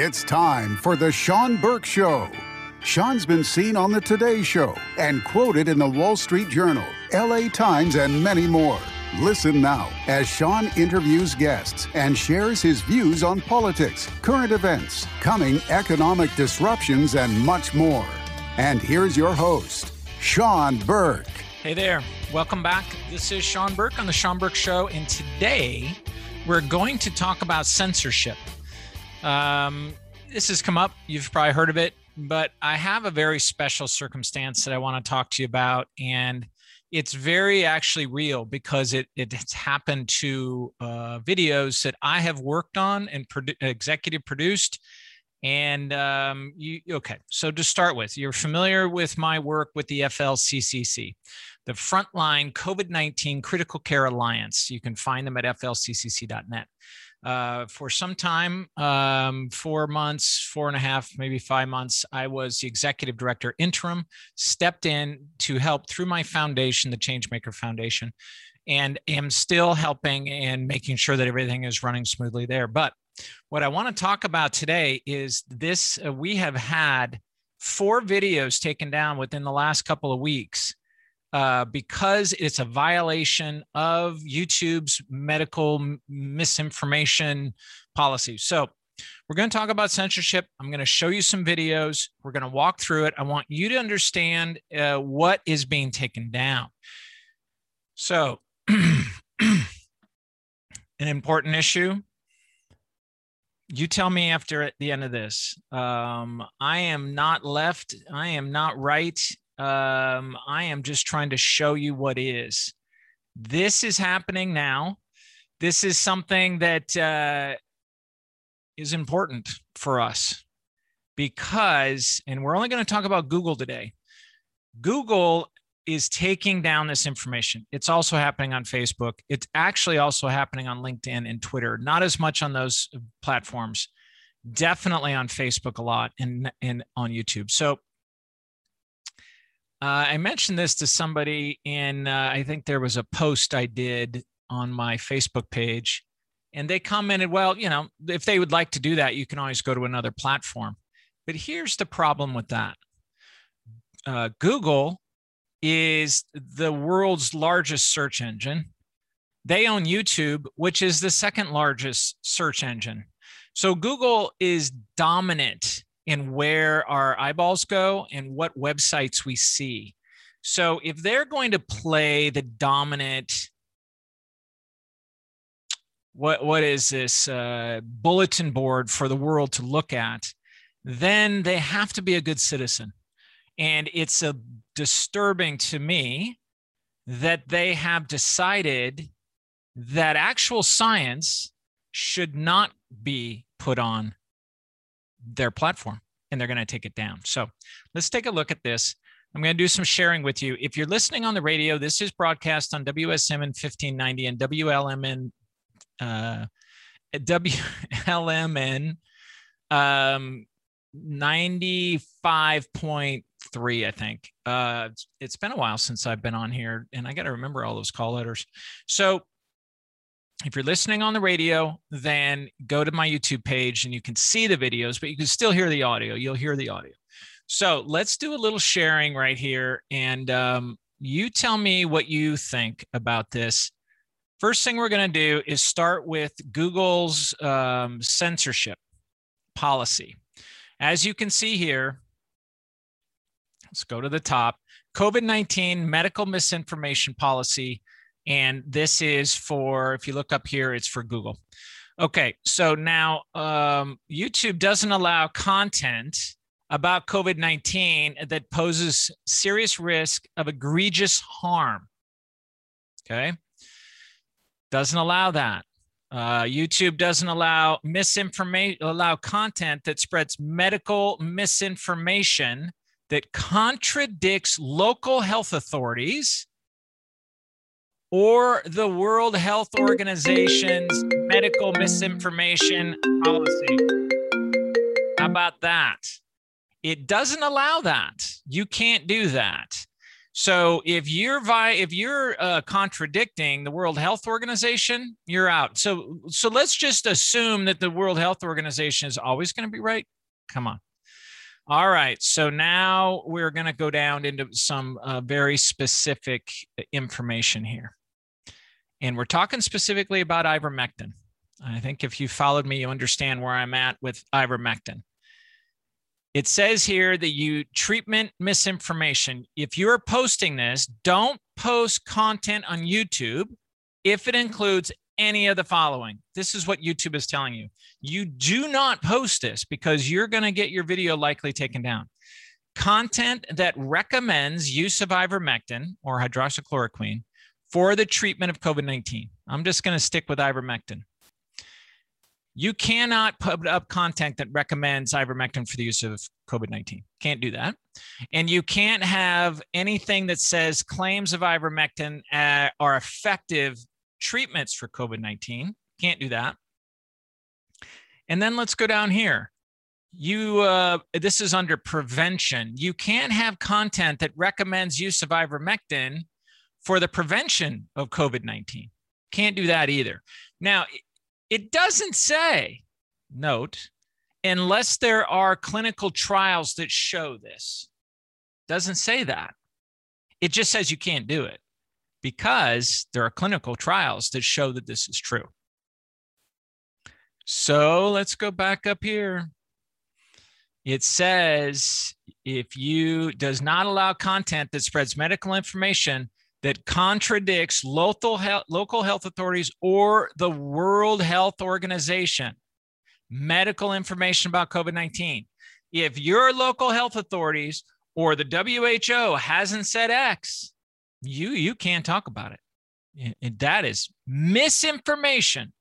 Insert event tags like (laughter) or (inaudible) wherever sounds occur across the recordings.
It's time for the Sean Burke Show. Sean's been seen on the Today Show and quoted in the Wall Street Journal, LA Times, and many more. Listen now as Sean interviews guests and shares his views on politics, current events, coming economic disruptions, and much more. And here's your host, Sean Burke. Hey there. Welcome back. This is Sean Burke on the Sean Burke Show. And today we're going to talk about censorship. Um, this has come up. You've probably heard of it, but I have a very special circumstance that I want to talk to you about. And it's very actually real because it, it's happened to uh, videos that I have worked on and produ- executive produced. And um, you, okay, so to start with, you're familiar with my work with the FLCCC, the Frontline COVID 19 Critical Care Alliance. You can find them at flccc.net uh, for some time, um, four months, four and a half, maybe five months, I was the executive director interim, stepped in to help through my foundation, the Changemaker Foundation, and am still helping and making sure that everything is running smoothly there. But what I want to talk about today is this uh, we have had four videos taken down within the last couple of weeks uh, because it's a violation of YouTube's medical misinformation policy. So, we're going to talk about censorship. I'm going to show you some videos. We're going to walk through it. I want you to understand uh, what is being taken down. So, (clears throat) an important issue. You tell me after at the end of this. Um, I am not left. I am not right. Um, I am just trying to show you what is. This is happening now. This is something that uh, is important for us because, and we're only going to talk about Google today. Google is taking down this information. It's also happening on Facebook. It's actually also happening on LinkedIn and Twitter, not as much on those platforms, definitely on Facebook a lot and, and on YouTube. So uh, I mentioned this to somebody in, uh, I think there was a post I did on my Facebook page, and they commented, well, you know, if they would like to do that, you can always go to another platform. But here's the problem with that uh, Google is the world's largest search engine. They own YouTube, which is the second largest search engine. So Google is dominant in where our eyeballs go and what websites we see. So if they're going to play the dominant, what what is this uh, bulletin board for the world to look at, then they have to be a good citizen. And it's a disturbing to me that they have decided that actual science should not be put on their platform and they're going to take it down. So let's take a look at this. I'm going to do some sharing with you. If you're listening on the radio, this is broadcast on WSMN 1590 and WLMN, uh, WLMN um, 95.3, I think. Uh, it's been a while since I've been on here, and I got to remember all those call letters. So if you're listening on the radio, then go to my YouTube page and you can see the videos, but you can still hear the audio. You'll hear the audio. So let's do a little sharing right here. And um, you tell me what you think about this. First thing we're going to do is start with Google's um, censorship policy. As you can see here, let's go to the top COVID 19 medical misinformation policy and this is for, if you look up here, it's for Google. Okay, so now um, YouTube doesn't allow content about COVID 19 that poses serious risk of egregious harm. Okay, doesn't allow that. Uh, YouTube doesn't allow misinformation, allow content that spreads medical misinformation that contradicts local health authorities or the World Health Organization's medical misinformation policy. How about that? It doesn't allow that. You can't do that. So if you're vi- if you're uh, contradicting the World Health Organization, you're out. So so let's just assume that the World Health Organization is always going to be right. Come on. All right. So now we're going to go down into some uh, very specific information here. And we're talking specifically about ivermectin. I think if you followed me, you understand where I'm at with ivermectin. It says here that you treatment misinformation. If you're posting this, don't post content on YouTube if it includes any of the following. This is what YouTube is telling you. You do not post this because you're going to get your video likely taken down. Content that recommends use of ivermectin or hydroxychloroquine for the treatment of COVID 19. I'm just going to stick with ivermectin. You cannot put up content that recommends ivermectin for the use of COVID 19. Can't do that. And you can't have anything that says claims of ivermectin uh, are effective treatments for COVID 19. Can't do that. And then let's go down here. You, uh, this is under prevention. You can't have content that recommends use of ivermectin for the prevention of COVID 19. Can't do that either. Now, it doesn't say, note, unless there are clinical trials that show this. Doesn't say that. It just says you can't do it because there are clinical trials that show that this is true. So let's go back up here. It says if you does not allow content that spreads medical information that contradicts local health, local health authorities or the World Health Organization medical information about COVID 19. If your local health authorities or the WHO hasn't said X, you, you can't talk about it. And that is misinformation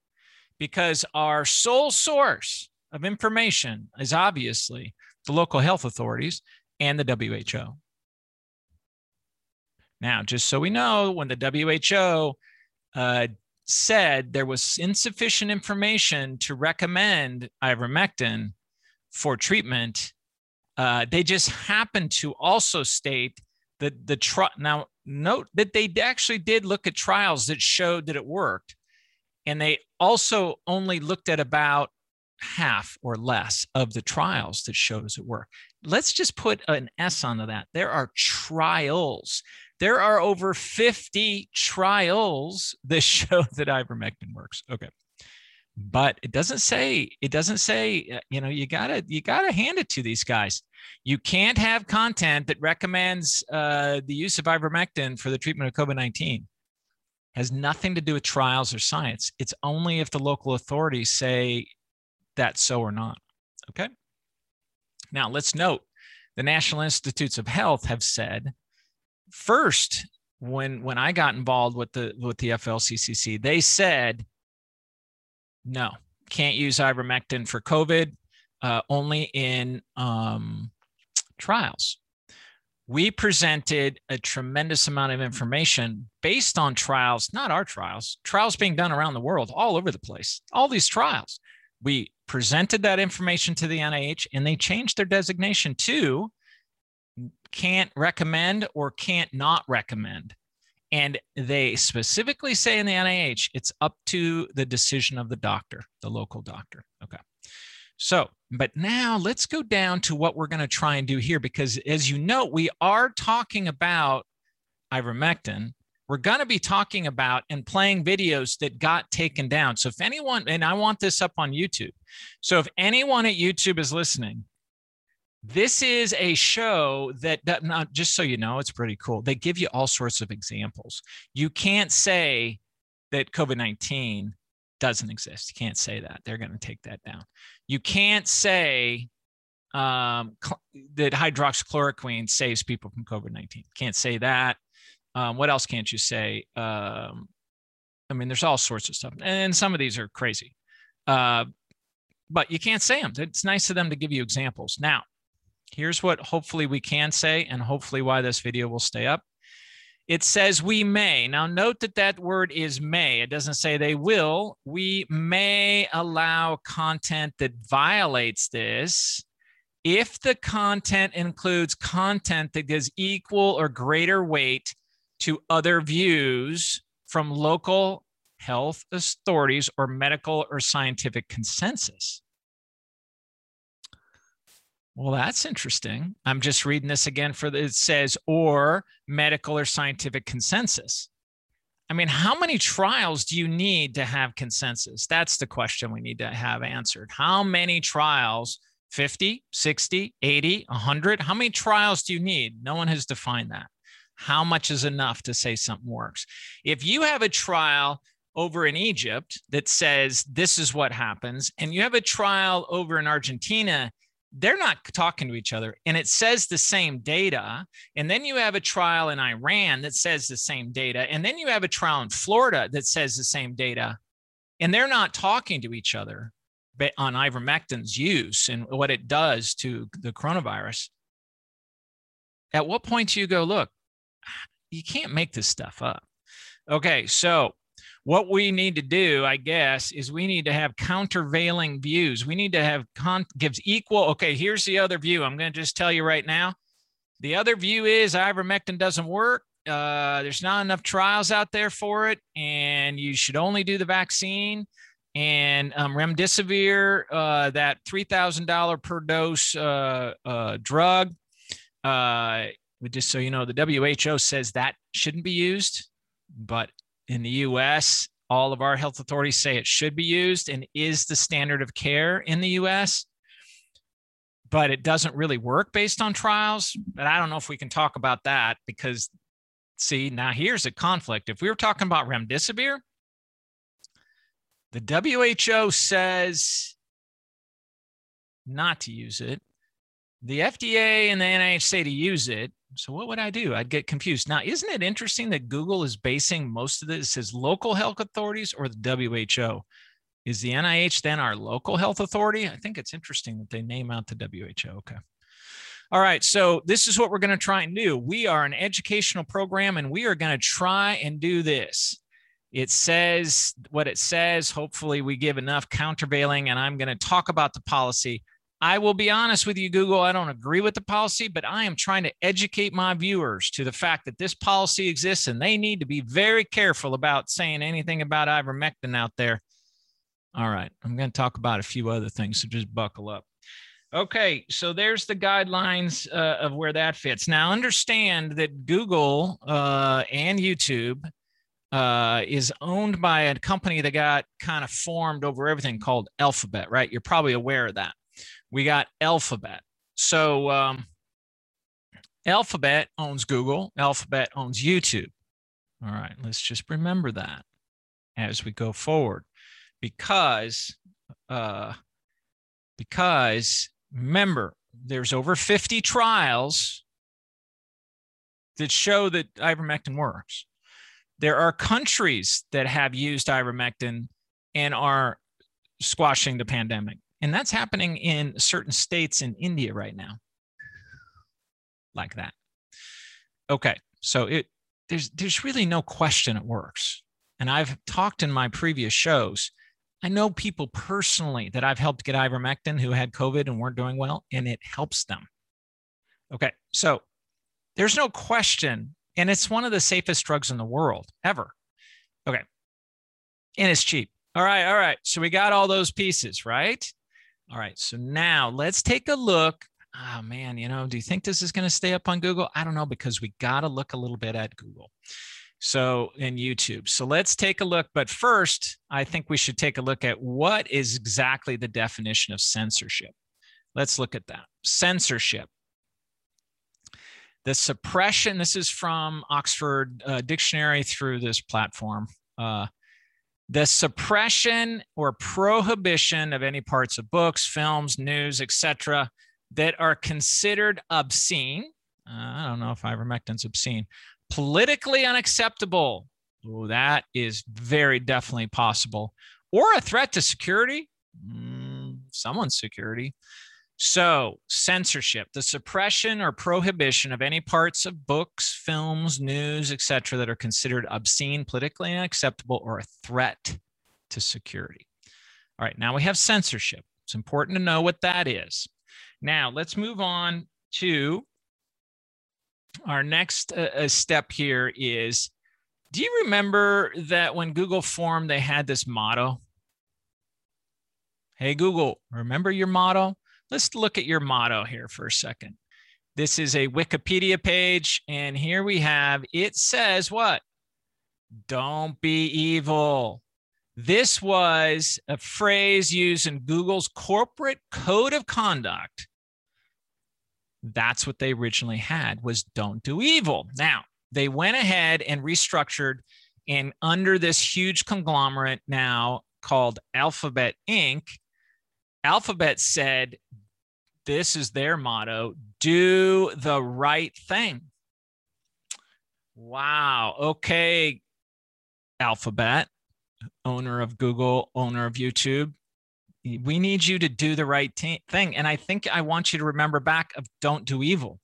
because our sole source of information is obviously the local health authorities and the WHO. Now, just so we know, when the WHO uh, said there was insufficient information to recommend ivermectin for treatment, uh, they just happened to also state that the trial. Now, note that they actually did look at trials that showed that it worked, and they also only looked at about half or less of the trials that shows it worked. Let's just put an S onto that. There are trials. There are over 50 trials that (laughs) show that ivermectin works. Okay. But it doesn't say, it doesn't say, uh, you know, you gotta, you gotta hand it to these guys. You can't have content that recommends uh, the use of ivermectin for the treatment of COVID 19. Has nothing to do with trials or science. It's only if the local authorities say that's so or not. Okay. Now let's note the National Institutes of Health have said first when when I got involved with the with the FLCCC, they said no, can't use ivermectin for COVID, uh, only in um, trials. We presented a tremendous amount of information based on trials, not our trials, trials being done around the world, all over the place, all these trials. We presented that information to the NIH and they changed their designation to can't recommend or can't not recommend. And they specifically say in the NIH, it's up to the decision of the doctor, the local doctor. Okay. So, but now let's go down to what we're going to try and do here, because as you know, we are talking about ivermectin. We're going to be talking about and playing videos that got taken down. So, if anyone, and I want this up on YouTube. So, if anyone at YouTube is listening this is a show that, that not just so you know, it's pretty cool. They give you all sorts of examples. You can't say that COVID 19 doesn't exist. You can't say that. They're going to take that down. You can't say um, cl- that hydroxychloroquine saves people from COVID 19. Can't say that. Um, what else can't you say? Um, I mean, there's all sorts of stuff. And some of these are crazy. Uh, but you can't say them. It's nice of them to give you examples. Now, Here's what hopefully we can say, and hopefully why this video will stay up. It says we may. Now, note that that word is may. It doesn't say they will. We may allow content that violates this if the content includes content that gives equal or greater weight to other views from local health authorities or medical or scientific consensus. Well, that's interesting. I'm just reading this again for the, it says or medical or scientific consensus. I mean, how many trials do you need to have consensus? That's the question we need to have answered. How many trials 50, 60, 80, 100? How many trials do you need? No one has defined that. How much is enough to say something works? If you have a trial over in Egypt that says this is what happens, and you have a trial over in Argentina, they're not talking to each other, and it says the same data. And then you have a trial in Iran that says the same data. And then you have a trial in Florida that says the same data, and they're not talking to each other on ivermectin's use and what it does to the coronavirus, at what point do you go, look, you can't make this stuff up? Okay, so what we need to do, I guess, is we need to have countervailing views. We need to have con- gives equal. Okay, here's the other view. I'm going to just tell you right now. The other view is ivermectin doesn't work. Uh, there's not enough trials out there for it, and you should only do the vaccine and um, remdesivir, uh, that three thousand dollar per dose uh, uh, drug. Uh, just so you know, the WHO says that shouldn't be used, but in the U.S., all of our health authorities say it should be used and is the standard of care in the U.S. But it doesn't really work based on trials. But I don't know if we can talk about that because, see, now here's a conflict. If we were talking about remdesivir, the WHO says not to use it. The FDA and the NIH say to use it. So what would I do? I'd get confused. Now, isn't it interesting that Google is basing most of this as local health authorities or the WHO? Is the NIH then our local health authority? I think it's interesting that they name out the WHO. Okay. All right. So this is what we're going to try and do. We are an educational program and we are going to try and do this it says what it says. Hopefully, we give enough countervailing, and I'm going to talk about the policy. I will be honest with you, Google. I don't agree with the policy, but I am trying to educate my viewers to the fact that this policy exists and they need to be very careful about saying anything about ivermectin out there. All right, I'm going to talk about a few other things, so just buckle up. Okay, so there's the guidelines uh, of where that fits. Now, understand that Google uh, and YouTube uh, is owned by a company that got kind of formed over everything called Alphabet, right? You're probably aware of that. We got Alphabet. So um, Alphabet owns Google, Alphabet owns YouTube. All right, let's just remember that as we go forward because uh, because remember there's over 50 trials that show that ivermectin works there are countries that have used ivermectin and are squashing the pandemic. And that's happening in certain states in India right now. Like that. Okay. So it there's there's really no question it works. And I've talked in my previous shows. I know people personally that I've helped get ivermectin who had COVID and weren't doing well, and it helps them. Okay. So there's no question and it's one of the safest drugs in the world ever. Okay. And it's cheap. All right. All right. So we got all those pieces, right? All right. So now let's take a look. Oh, man. You know, do you think this is going to stay up on Google? I don't know because we got to look a little bit at Google. So in YouTube. So let's take a look. But first, I think we should take a look at what is exactly the definition of censorship. Let's look at that. Censorship the suppression, this is from Oxford uh, Dictionary through this platform. Uh, the suppression or prohibition of any parts of books, films, news, etc., that are considered obscene. Uh, I don't know if ivermectin's obscene. Politically unacceptable. Oh, that is very definitely possible. Or a threat to security, mm, someone's security. So, censorship, the suppression or prohibition of any parts of books, films, news, etc., that are considered obscene, politically unacceptable, or a threat to security. All right, now we have censorship. It's important to know what that is. Now let's move on to our next uh, step here is do you remember that when Google formed, they had this motto? Hey, Google, remember your motto? Let's look at your motto here for a second. This is a Wikipedia page, and here we have it says what? Don't be evil. This was a phrase used in Google's corporate code of conduct. That's what they originally had was don't do evil. Now, they went ahead and restructured and under this huge conglomerate now called Alphabet Inc. Alphabet said this is their motto do the right thing. Wow. Okay, Alphabet, owner of Google, owner of YouTube. We need you to do the right t- thing. And I think I want you to remember back of don't do evil.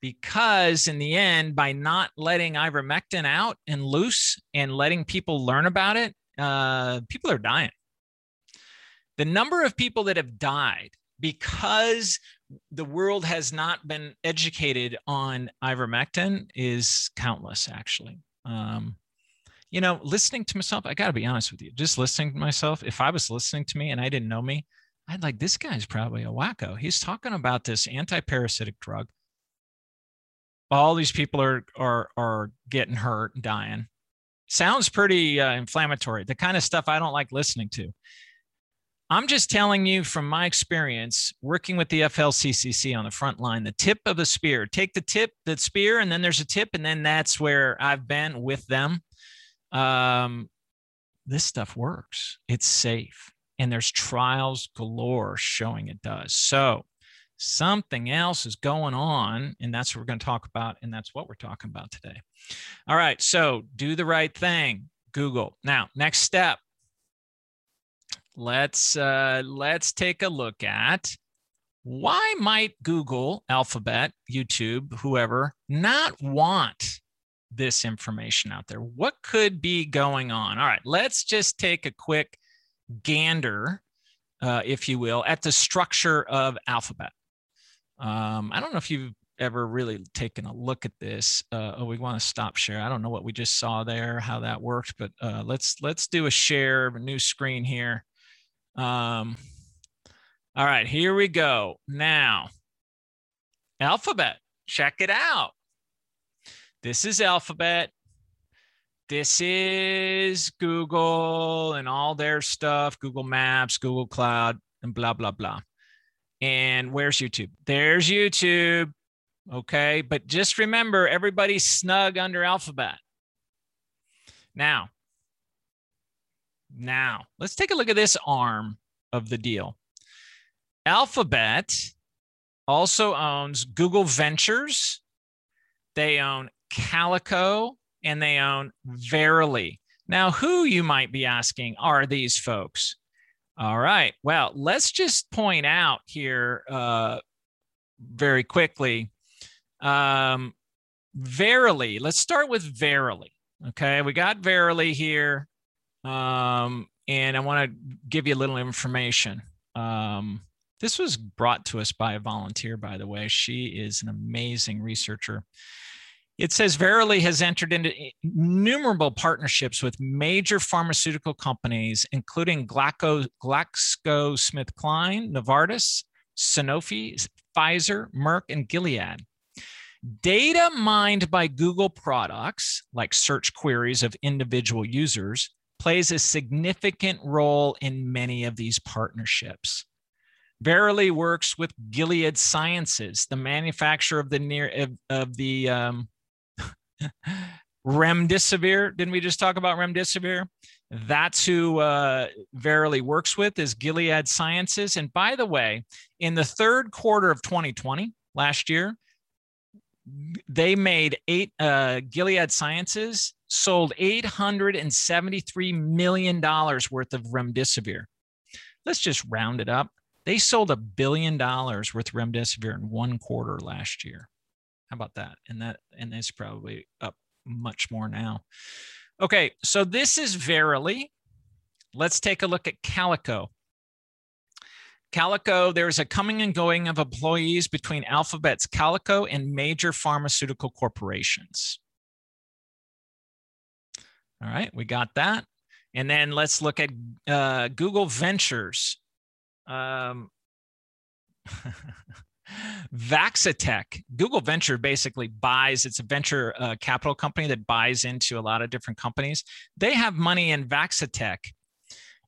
Because in the end, by not letting ivermectin out and loose and letting people learn about it, uh, people are dying. The number of people that have died because the world has not been educated on ivermectin is countless, actually. Um, you know, listening to myself, I got to be honest with you, just listening to myself, if I was listening to me and I didn't know me, I'd like, this guy's probably a wacko. He's talking about this anti-parasitic drug. All these people are are are getting hurt, and dying. Sounds pretty uh, inflammatory. The kind of stuff I don't like listening to. I'm just telling you from my experience working with the FLCCC on the front line, the tip of a spear. Take the tip, the spear, and then there's a tip, and then that's where I've been with them. Um, this stuff works. It's safe, and there's trials galore showing it does. So something else is going on, and that's what we're going to talk about, and that's what we're talking about today. All right, so do the right thing, Google. Now, next step let's uh, let's take a look at why might Google, Alphabet, YouTube, whoever not want this information out there? What could be going on? All right, let's just take a quick gander, uh, if you will, at the structure of Alphabet. Um, I don't know if you've ever really taken a look at this. Uh, oh, we want to stop share. I don't know what we just saw there, how that worked, but uh, let's let's do a share of a new screen here. Um, all right, here we go. Now, Alphabet, check it out. This is Alphabet. This is Google and all their stuff Google Maps, Google Cloud, and blah, blah, blah. And where's YouTube? There's YouTube. Okay. But just remember, everybody's snug under Alphabet. Now, now, let's take a look at this arm of the deal. Alphabet also owns Google Ventures, they own Calico, and they own Verily. Now, who you might be asking are these folks? All right. Well, let's just point out here uh, very quickly. Um, Verily, let's start with Verily. Okay. We got Verily here. Um, and I want to give you a little information. Um, this was brought to us by a volunteer, by the way. She is an amazing researcher. It says Verily has entered into innumerable partnerships with major pharmaceutical companies, including Glaxo, GlaxoSmithKline, Novartis, Sanofi, Pfizer, Merck, and Gilead. Data mined by Google products, like search queries of individual users, plays a significant role in many of these partnerships. Verily works with Gilead Sciences, the manufacturer of the near of, of the um, (laughs) remdesivir. Didn't we just talk about remdesivir? That's who uh, Verily works with is Gilead Sciences. And by the way, in the third quarter of 2020, last year, they made eight uh, Gilead Sciences sold 873 million dollars worth of remdesivir. Let's just round it up. They sold a billion dollars worth of remdesivir in one quarter last year. How about that? And that and it's probably up much more now. Okay, so this is Verily. Let's take a look at Calico. Calico, there's a coming and going of employees between Alphabet's Calico and major pharmaceutical corporations. All right, we got that. And then let's look at uh, Google Ventures. Um, (laughs) Vaccitech, Google Venture basically buys, it's a venture uh, capital company that buys into a lot of different companies. They have money in Vaccitech.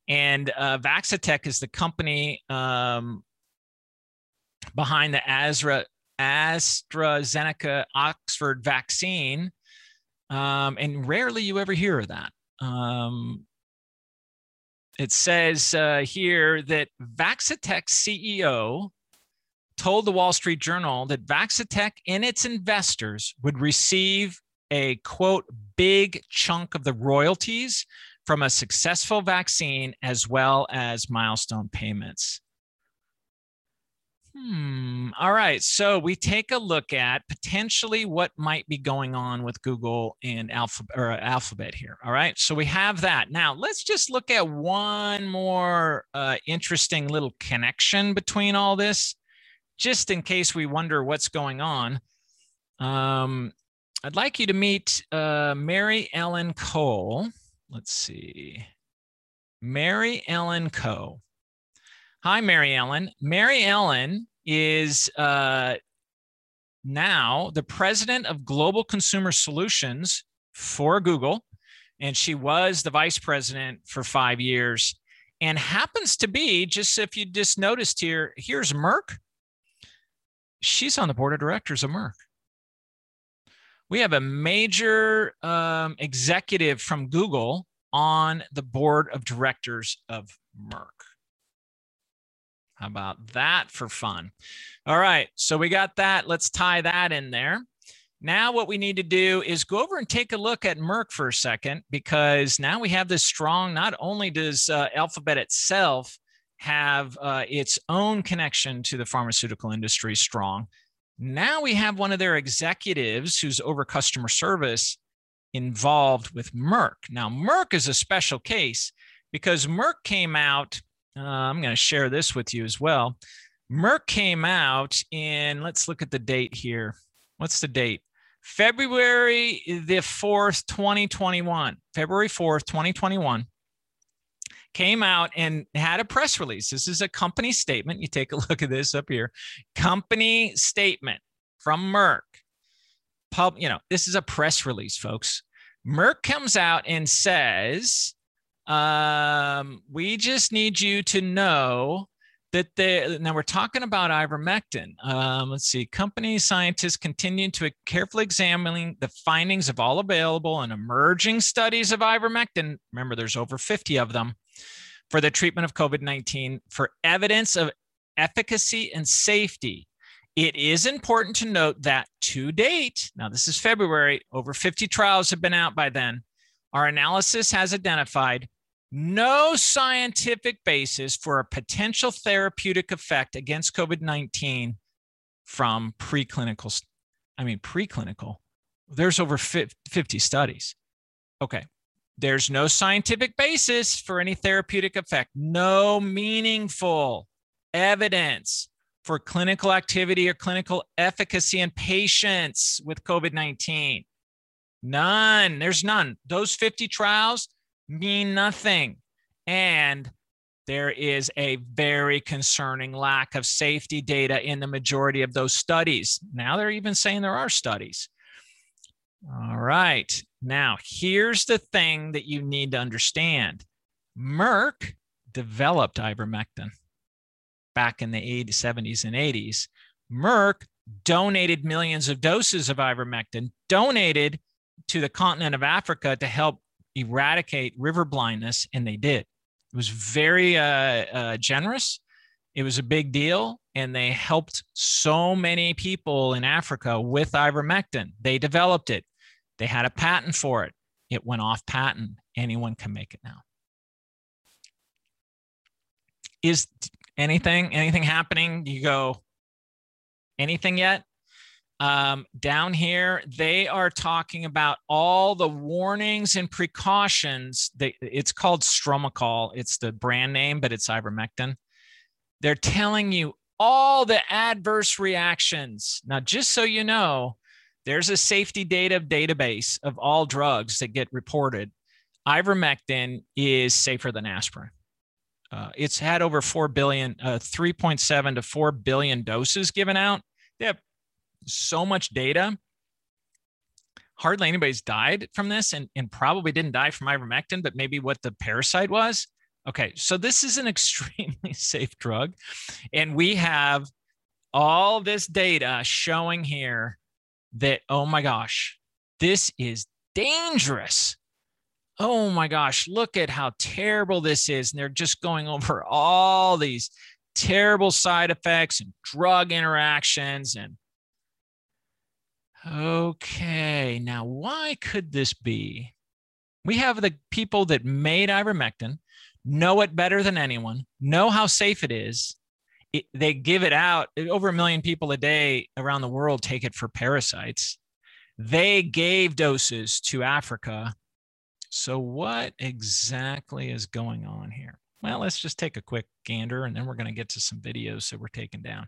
And uh, Vaccitech is the company um, behind the Astra, AstraZeneca Oxford vaccine. Um, and rarely you ever hear of that. Um, it says uh, here that Vaccitech CEO told the Wall Street Journal that Vaccitech and its investors would receive a quote, big chunk of the royalties from a successful vaccine as well as milestone payments. Hmm. All right. So we take a look at potentially what might be going on with Google and Alphabet or Alphabet here. All right. So we have that. Now let's just look at one more uh, interesting little connection between all this, just in case we wonder what's going on. Um, I'd like you to meet uh, Mary Ellen Cole. Let's see. Mary Ellen Coe. Hi, Mary Ellen. Mary Ellen is uh, now the president of Global Consumer Solutions for Google. And she was the vice president for five years and happens to be, just if you just noticed here, here's Merck. She's on the board of directors of Merck. We have a major um, executive from Google on the board of directors of Merck. How about that for fun? All right, so we got that. Let's tie that in there. Now, what we need to do is go over and take a look at Merck for a second, because now we have this strong, not only does uh, Alphabet itself have uh, its own connection to the pharmaceutical industry strong, now we have one of their executives who's over customer service involved with Merck. Now, Merck is a special case because Merck came out uh, I'm going to share this with you as well. Merck came out in, let's look at the date here. What's the date? February the 4th, 2021. February 4th, 2021 came out and had a press release. This is a company statement. You take a (laughs) look at this up here. Company statement from Merck. Pub, you know, this is a press release, folks. Merck comes out and says um, we just need you to know that they now we're talking about ivermectin. Um, let's see. Company scientists continue to carefully examining the findings of all available and emerging studies of ivermectin. Remember, there's over 50 of them for the treatment of COVID 19 for evidence of efficacy and safety. It is important to note that to date, now this is February, over 50 trials have been out by then. Our analysis has identified no scientific basis for a potential therapeutic effect against COVID 19 from preclinical. I mean, preclinical. There's over 50 studies. Okay. There's no scientific basis for any therapeutic effect, no meaningful evidence for clinical activity or clinical efficacy in patients with COVID 19. None. There's none. Those 50 trials, mean nothing. And there is a very concerning lack of safety data in the majority of those studies. Now they're even saying there are studies. All right. Now, here's the thing that you need to understand Merck developed ivermectin back in the 80s, 70s, and 80s. Merck donated millions of doses of ivermectin, donated to the continent of Africa to help eradicate river blindness, and they did. It was very uh, uh, generous. It was a big deal, and they helped so many people in Africa with ivermectin. They developed it. They had a patent for it. It went off patent. Anyone can make it now. Is anything anything happening? You go anything yet? Um, down here, they are talking about all the warnings and precautions. They, it's called Stromectol. It's the brand name, but it's ivermectin. They're telling you all the adverse reactions. Now, just so you know, there's a safety data database of all drugs that get reported. Ivermectin is safer than aspirin. Uh, it's had over 4 billion, uh, 3.7 to 4 billion doses given out. They have so much data. Hardly anybody's died from this and, and probably didn't die from ivermectin, but maybe what the parasite was. Okay, so this is an (laughs) extremely safe drug. And we have all this data showing here that, oh my gosh, this is dangerous. Oh my gosh, look at how terrible this is. And they're just going (laughs) over all these terrible side effects and drug interactions. And okay, now why could this be? We have the people that made ivermectin know it better than anyone, know how safe it is. It, they give it out. Eh, over a million people a day around the world take it for parasites. They gave doses to Africa. So, what exactly is going on here? Well, let's just take a quick gander and then we're going to get to some videos that we're taking down.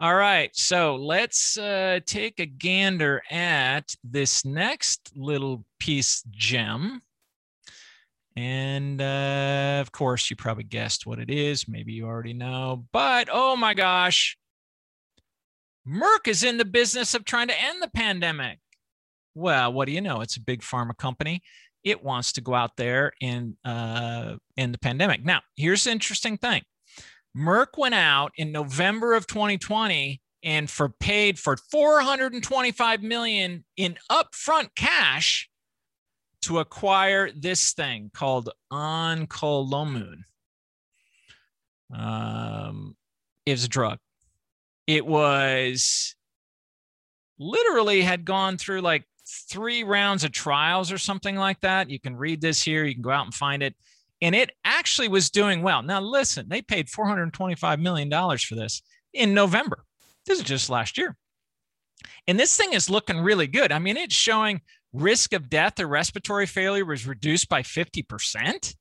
All right, so let's uh, take a gander at this next little piece gem and uh, of course, you probably guessed what it is. Maybe you already know. But oh my gosh, Merck is in the business of trying to end the pandemic. Well, what do you know? It's a big pharma company. It wants to go out there and uh, end the pandemic. Now, here's the interesting thing Merck went out in November of 2020 and for paid for 425 million in upfront cash to acquire this thing called OncoImmune. Um, it was a drug. It was literally had gone through like three rounds of trials or something like that. You can read this here. You can go out and find it. And it actually was doing well. Now, listen, they paid $425 million for this in November. This is just last year. And this thing is looking really good. I mean, it's showing risk of death or respiratory failure was reduced by 50%.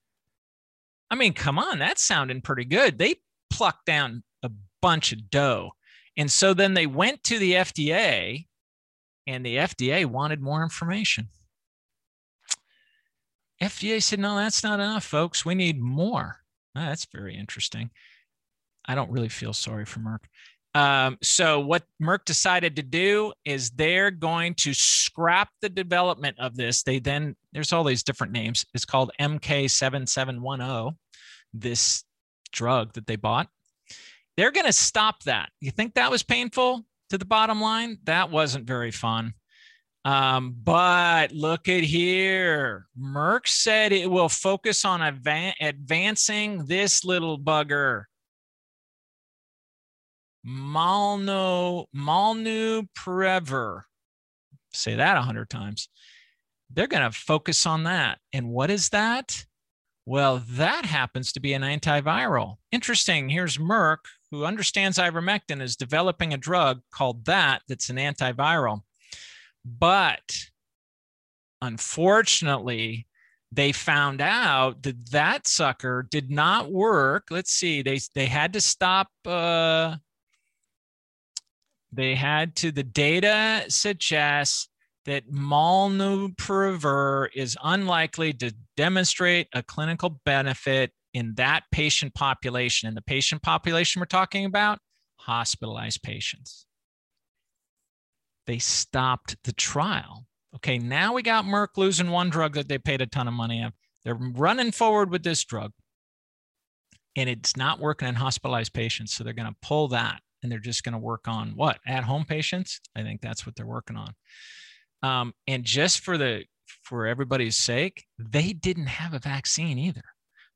I mean, come on, that's sounding pretty good. They plucked down a bunch of dough. And so then they went to the FDA, and the FDA wanted more information. FDA said, no, that's not enough, folks. We need more. Oh, that's very interesting. I don't really feel sorry for Merck. Um, so what Merck decided to do is they're going to scrap the development of this. They then there's all these different names. It's called MK7710, this drug that they bought. They're going to stop that. You think that was painful to the bottom line? That wasn't very fun. Um, but look at here. Merck said it will focus on advancing this little bugger Malno, Molnupiravir. Say that a hundred times. They're going to focus on that. And what is that? Well, that happens to be an antiviral. Interesting. Here's Merck, who understands ivermectin, is developing a drug called that that's an antiviral. But unfortunately, they found out that that sucker did not work. Let's see. They they had to stop uh, they had to, the data suggests that molnupiravir is unlikely to demonstrate a clinical benefit in that patient population. And the patient population we're talking about, hospitalized patients. They stopped the trial. Okay, now we got Merck losing one drug that they paid a ton of money on. They're running forward with this drug, and it's not working in hospitalized patients. So they're going to pull that and they're just going to work on what at home patients i think that's what they're working on um, and just for the for everybody's sake they didn't have a vaccine either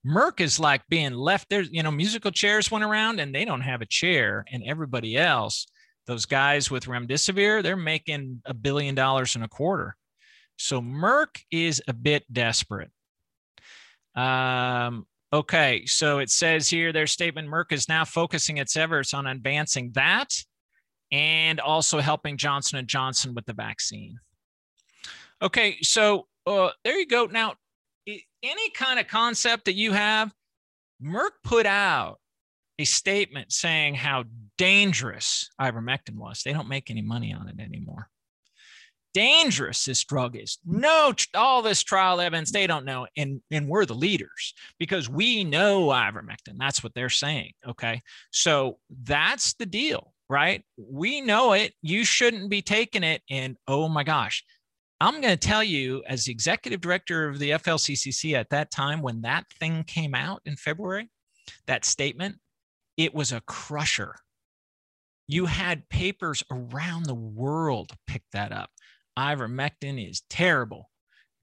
merck is like being left there you know musical chairs went around and they don't have a chair and everybody else those guys with remdesivir they're making a billion dollars in a quarter so merck is a bit desperate um, Okay, so it says here their statement Merck is now focusing its efforts on advancing that and also helping Johnson and Johnson with the vaccine. Okay, so uh, there you go. Now, any kind of concept that you have, Merck put out a statement saying how dangerous ivermectin was. They don't make any money on it anymore. Dangerous this drug is. No, all this trial evidence, they don't know. And, and we're the leaders because we know ivermectin. That's what they're saying. Okay. So that's the deal, right? We know it. You shouldn't be taking it. And oh my gosh, I'm going to tell you, as the executive director of the FLCCC at that time, when that thing came out in February, that statement, it was a crusher. You had papers around the world pick that up. Ivermectin is terrible.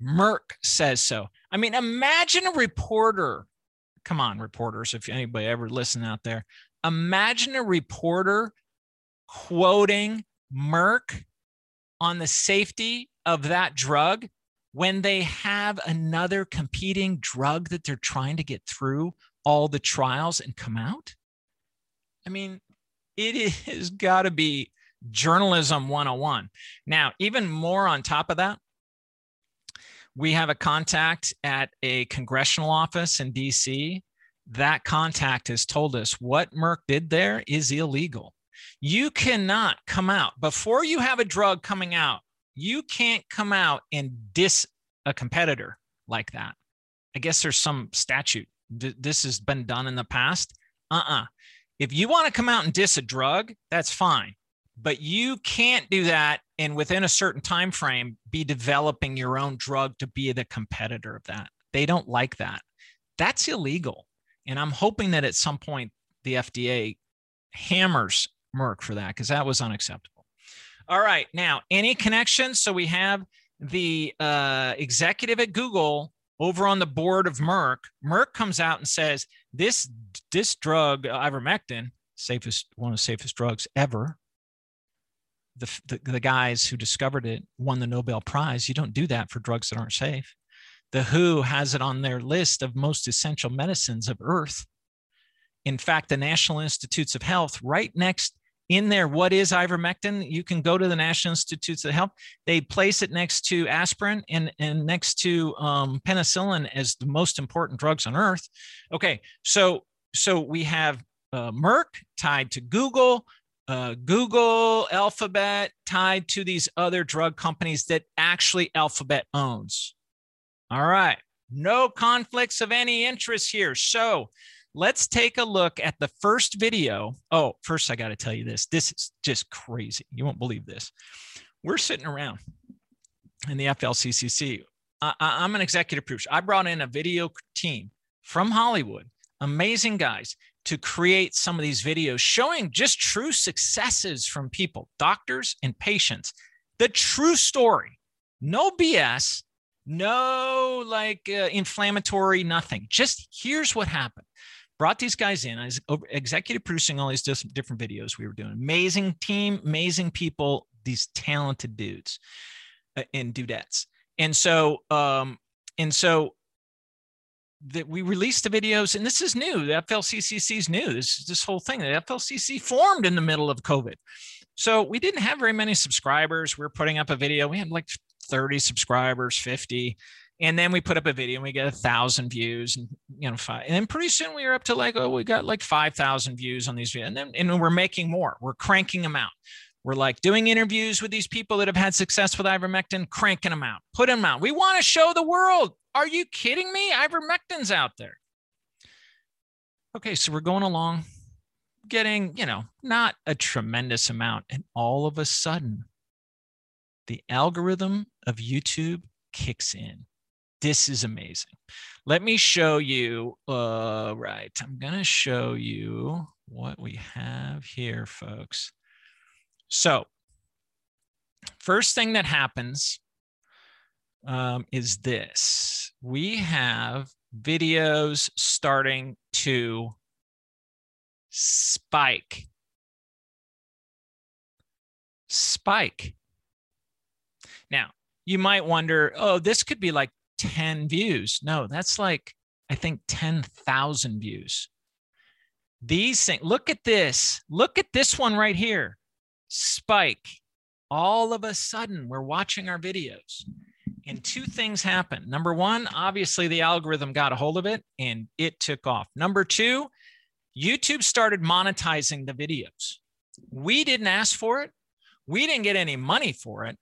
Merck says so. I mean, imagine a reporter. Come on, reporters, if anybody ever listen out there, imagine a reporter quoting Merck on the safety of that drug when they have another competing drug that they're trying to get through all the trials and come out? I mean, it has got to be journalism 101. Now, even more on top of that, we have a contact at a congressional office in DC. That contact has told us what Merck did there is illegal. You cannot come out before you have a drug coming out you can't come out and diss a competitor like that. I guess there's some statute. This has been done in the past. Uh uh-uh. uh If you want to come out and diss a drug, that's fine. But you can't do that and within a certain time frame be developing your own drug to be the competitor of that. They don't like that. That's illegal. And I'm hoping that at some point the FDA hammers Merck for that because that was unacceptable. All right. Now, any connections? So we have the uh, executive at Google over on the board of Merck. Merck comes out and says this this drug, ivermectin, safest one of the safest drugs ever. The, the, the guys who discovered it won the Nobel Prize. You don't do that for drugs that aren't safe. The WHO has it on their list of most essential medicines of Earth. In fact, the National Institutes of Health, right next in there what is ivermectin? You can go to the national institutes of health. They place it next to aspirin and, and next to um, penicillin as the most important drugs on earth. Okay so so we have uh, merck tied to google uh, google alphabet tied to these other drug companies that actually alphabet owns. All right no conflicts of any interest here. So let's take a look at the first video. Oh, first, I got to tell you this. This is just crazy. You won't believe this. We're sitting around in the FLCCC. I, I'm an executive producer. I brought in a video team from Hollywood, amazing guys, to create some of these videos showing just true successes from people, doctors and patients, the true story, no BS, no like uh, inflammatory, nothing. Just here's what happened brought these guys in. I was executive producing all these different videos we were doing. Amazing team, amazing people, these talented dudes uh, and dudettes. And so, um, and so that we released the videos, and this is new. The FLCCC is new. This this whole thing. The FLCC formed in the middle of COVID, so we didn't have very many subscribers. We were putting up a video. We had like 30 subscribers, 50 and then we put up a video and we get a thousand views and you know five and then pretty soon we were up to like oh we got like 5000 views on these videos and then and we're making more. We're cranking them out. We're like doing interviews with these people that have had success with ivermectin cranking them out put them out. We want to show the world. Are you kidding me? Ivermectin's out there. Okay so we're going along getting you know not a tremendous amount and all of a sudden the algorithm of youtube kicks in this is amazing. Let me show you. Uh, right, I'm going to show you what we have here, folks. So, first thing that happens um, is this we have videos starting to spike. Spike. Now, you might wonder, oh, this could be like 10 views. No, that's like, I think 10,000 views. These things, look at this. Look at this one right here. Spike. All of a sudden, we're watching our videos. And two things happen. Number one, obviously, the algorithm got a hold of it and it took off. Number two, YouTube started monetizing the videos. We didn't ask for it. We didn't get any money for it,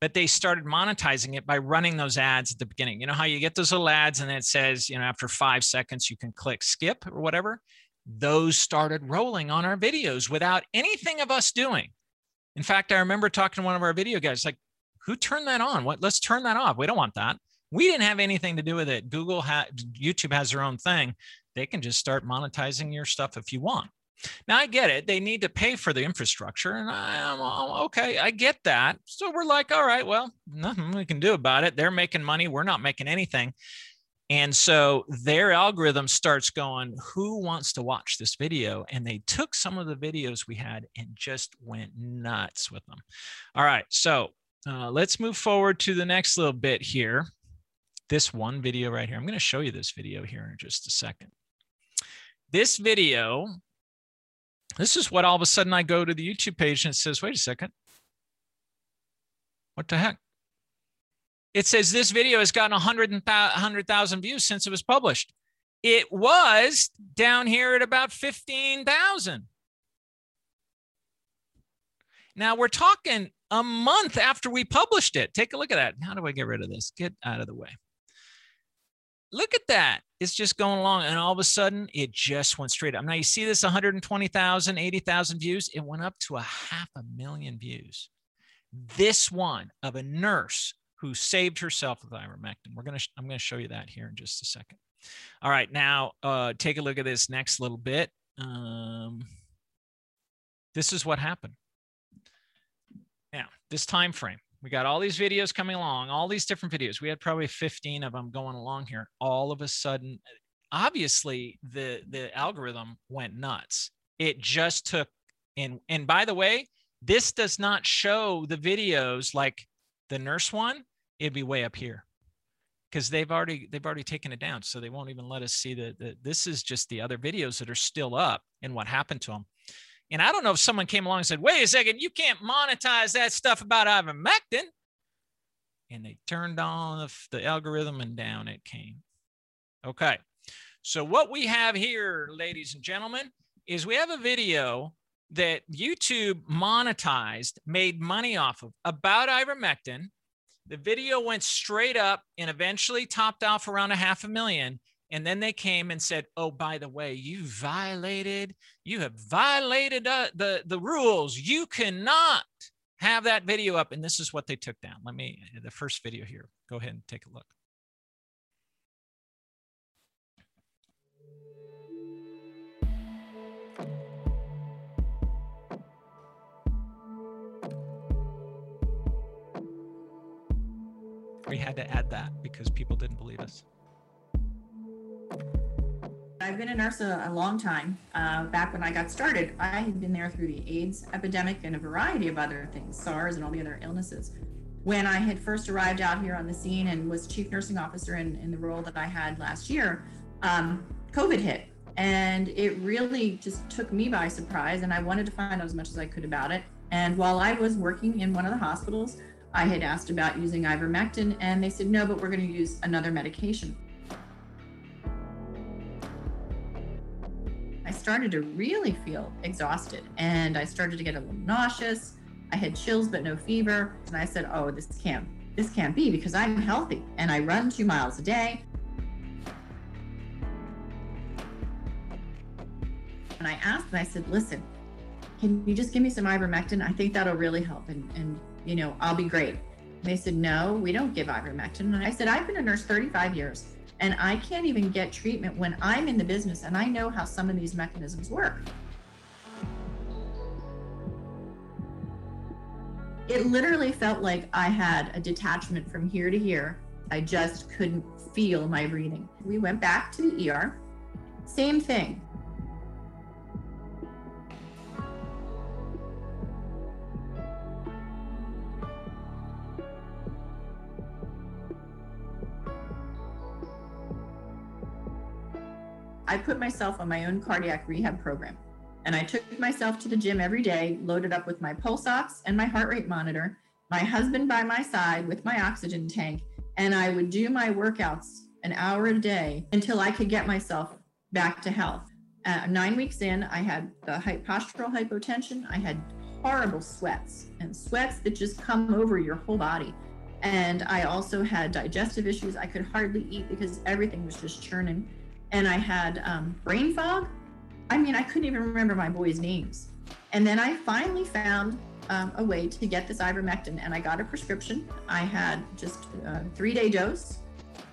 but they started monetizing it by running those ads at the beginning. You know how you get those little ads and it says, you know, after five seconds, you can click skip or whatever? Those started rolling on our videos without anything of us doing. In fact, I remember talking to one of our video guys, like, who turned that on? What? Let's turn that off. We don't want that. We didn't have anything to do with it. Google, ha- YouTube has their own thing. They can just start monetizing your stuff if you want. Now I get it. They need to pay for the infrastructure, and I'm okay. I get that. So we're like, all right, well, nothing we can do about it. They're making money. We're not making anything. And so their algorithm starts going, who wants to watch this video? And they took some of the videos we had and just went nuts with them. All right. So uh, let's move forward to the next little bit here. This one video right here. I'm going to show you this video here in just a second. This video this is what all of a sudden I go to the YouTube page and it says, wait a second. What the heck? It says this video has gotten 100,000 views since it was published. It was down here at about 15,000. Now we're talking a month after we published it. Take a look at that. How do I get rid of this? Get out of the way look at that. It's just going along. And all of a sudden, it just went straight up. Now, you see this 120,000, 80,000 views. It went up to a half a million views. This one of a nurse who saved herself with ivermectin. We're to, I'm going to show you that here in just a second. All right. Now, uh, take a look at this next little bit. Um, this is what happened. Now, this time frame. We got all these videos coming along, all these different videos. We had probably 15 of them going along here. All of a sudden, obviously the the algorithm went nuts. It just took and and by the way, this does not show the videos like the nurse one. It'd be way up here because they've already they've already taken it down so they won't even let us see that this is just the other videos that are still up and what happened to them and I don't know if someone came along and said, wait a second, you can't monetize that stuff about ivermectin. And they turned on the, algorithm and down it came. Okay. So what we have here, ladies and gentlemen, is we have a video that YouTube monetized, made money off of about ivermectin. The video went straight up and eventually topped off around a half a million. And then they came and said, "Oh, by the way, you violated, you have violated uh, the the rules. You cannot have that video up." And this is what they took down. Let me the first video here. Go ahead and take a look. We had to add that because people didn't believe us. I've been a nurse a, a long time. Uh, back when I got started, I had been there through the AIDS epidemic and a variety of other things, SARS and all the other illnesses. When I had first arrived out here on the scene and was chief nursing officer in, in the role that I had last year, um, COVID hit. And it really just took me by surprise. And I wanted to find out as much as I could about it. And while I was working in one of the hospitals, I had asked about using ivermectin, and they said, no, but we're going to use another medication. Started to really feel exhausted and I started to get a little nauseous. I had chills but no fever. And I said, Oh, this can't this can't be because I'm healthy and I run two miles a day. And I asked and I said, listen, can you just give me some ivermectin? I think that'll really help and, and you know, I'll be great. And they said, no, we don't give ivermectin. And I said, I've been a nurse 35 years. And I can't even get treatment when I'm in the business and I know how some of these mechanisms work. It literally felt like I had a detachment from here to here. I just couldn't feel my breathing. We went back to the ER. Same thing. I put myself on my own cardiac rehab program. And I took myself to the gym every day, loaded up with my pulse ox and my heart rate monitor, my husband by my side with my oxygen tank, and I would do my workouts an hour a day until I could get myself back to health. Uh, nine weeks in, I had the postural hypotension. I had horrible sweats and sweats that just come over your whole body. And I also had digestive issues. I could hardly eat because everything was just churning. And I had um, brain fog. I mean, I couldn't even remember my boys' names. And then I finally found um, a way to get this ivermectin, and I got a prescription. I had just a three day dose.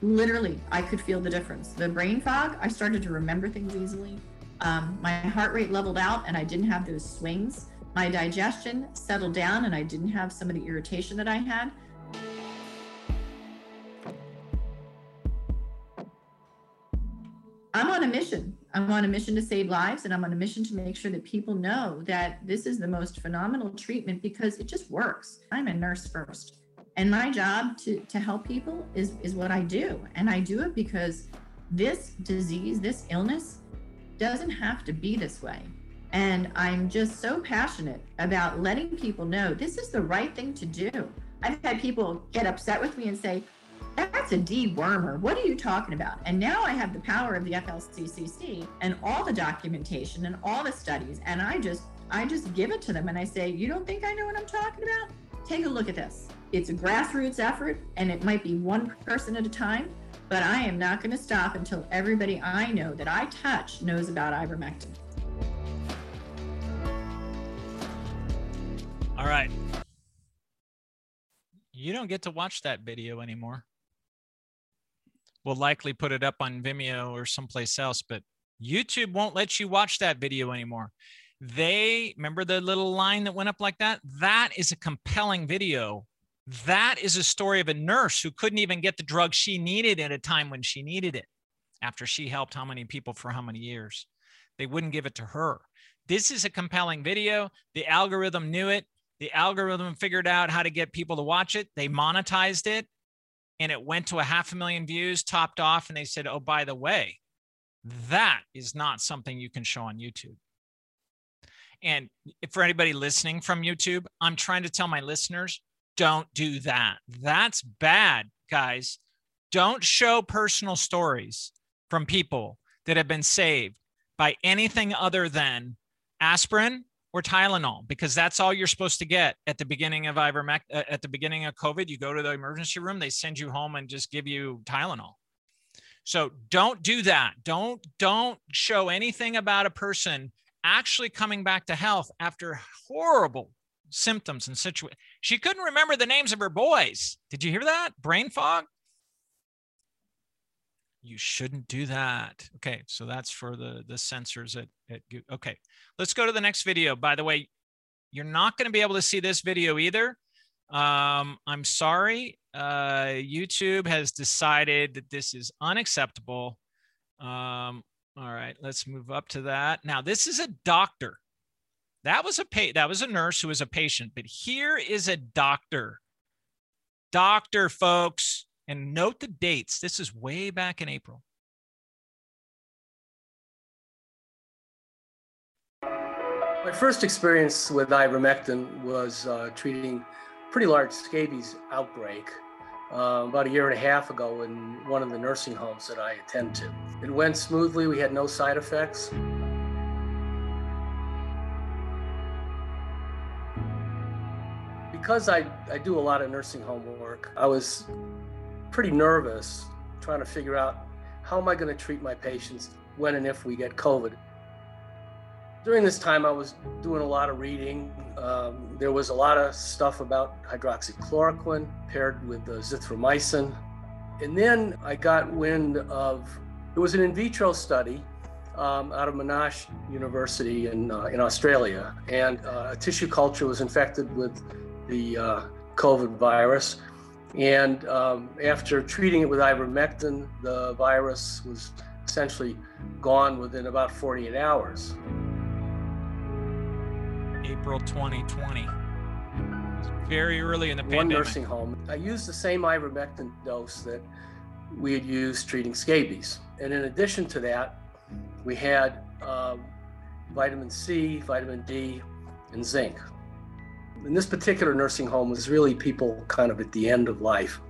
Literally, I could feel the difference. The brain fog, I started to remember things easily. Um, my heart rate leveled out, and I didn't have those swings. My digestion settled down, and I didn't have some of the irritation that I had. A mission. I'm on a mission to save lives and I'm on a mission to make sure that people know that this is the most phenomenal treatment because it just works. I'm a nurse first. And my job to, to help people is, is what I do. And I do it because this disease, this illness, doesn't have to be this way. And I'm just so passionate about letting people know this is the right thing to do. I've had people get upset with me and say, that's a dewormer. What are you talking about? And now I have the power of the FLCCC and all the documentation and all the studies. And I just, I just give it to them and I say, you don't think I know what I'm talking about? Take a look at this. It's a grassroots effort and it might be one person at a time, but I am not going to stop until everybody I know that I touch knows about ivermectin. All right. You don't get to watch that video anymore will likely put it up on Vimeo or someplace else, but YouTube won't let you watch that video anymore. They remember the little line that went up like that? That is a compelling video. That is a story of a nurse who couldn't even get the drug she needed at a time when she needed it after she helped how many people for how many years. They wouldn't give it to her. This is a compelling video. The algorithm knew it. The algorithm figured out how to get people to watch it. They monetized it and it went to a half a million views, topped off, and they said, oh, by the way, that is not something you can show on YouTube. And for anybody listening from YouTube, I'm trying to tell my listeners don't do that. That's bad, guys. Don't show personal stories from people that have been saved by anything other than aspirin or Tylenol because that's all you're supposed to get at the beginning of ivermectin. Uh, at the beginning of COVID, you go to the emergency room, they send you home and just give you Tylenol. So don't do that. Don't don't show anything about a person actually coming back to health after horrible symptoms and situation. She couldn't remember the names of her boys. Did you hear that? Brain fog you shouldn't do that. Okay, so that's for the the censors at, at okay. Let's go to the next video. By the way, you're not going to be able to see this video either. Um, I'm sorry. Uh, YouTube has decided that this is unacceptable. Um, all right, let's move up to that. Now, this is a doctor. That was a pa- that was a nurse who was a patient, but here is a doctor. Doctor, folks. And note the dates. This is way back in April. My first experience with ivermectin was uh, treating pretty large scabies outbreak uh, about a year and a half ago in one of the nursing homes that I attend to. It went smoothly. We had no side effects. Because I, I do a lot of nursing home work, I was pretty nervous trying to figure out how am I going to treat my patients when and if we get COVID. During this time, I was doing a lot of reading. Um, there was a lot of stuff about hydroxychloroquine paired with the azithromycin. And then I got wind of it was an in vitro study um, out of Monash University in, uh, in Australia. And uh, a tissue culture was infected with the uh, COVID virus. And um, after treating it with ivermectin, the virus was essentially gone within about 48 hours. April 2020. Very early in the pandemic. One nursing home. I used the same ivermectin dose that we had used treating scabies. And in addition to that, we had um, vitamin C, vitamin D, and zinc. In this particular nursing home was really people kind of at the end of life.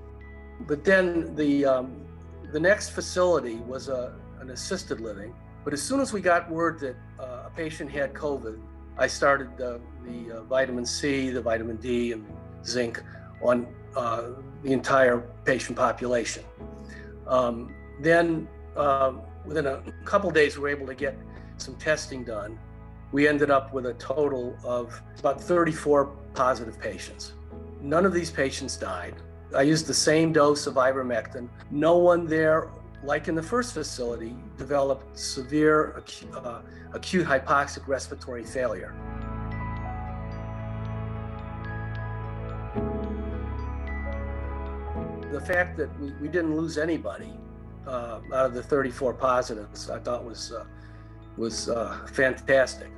But then the um, the next facility was a, an assisted living, But as soon as we got word that uh, a patient had COVID, I started uh, the uh, vitamin C, the vitamin D, and zinc on uh, the entire patient population. Um, then, um, within a couple days, we were able to get some testing done. We ended up with a total of about 34 positive patients. None of these patients died. I used the same dose of ivermectin. No one there, like in the first facility, developed severe acute, uh, acute hypoxic respiratory failure. The fact that we, we didn't lose anybody uh, out of the 34 positives, I thought was uh, was uh, fantastic.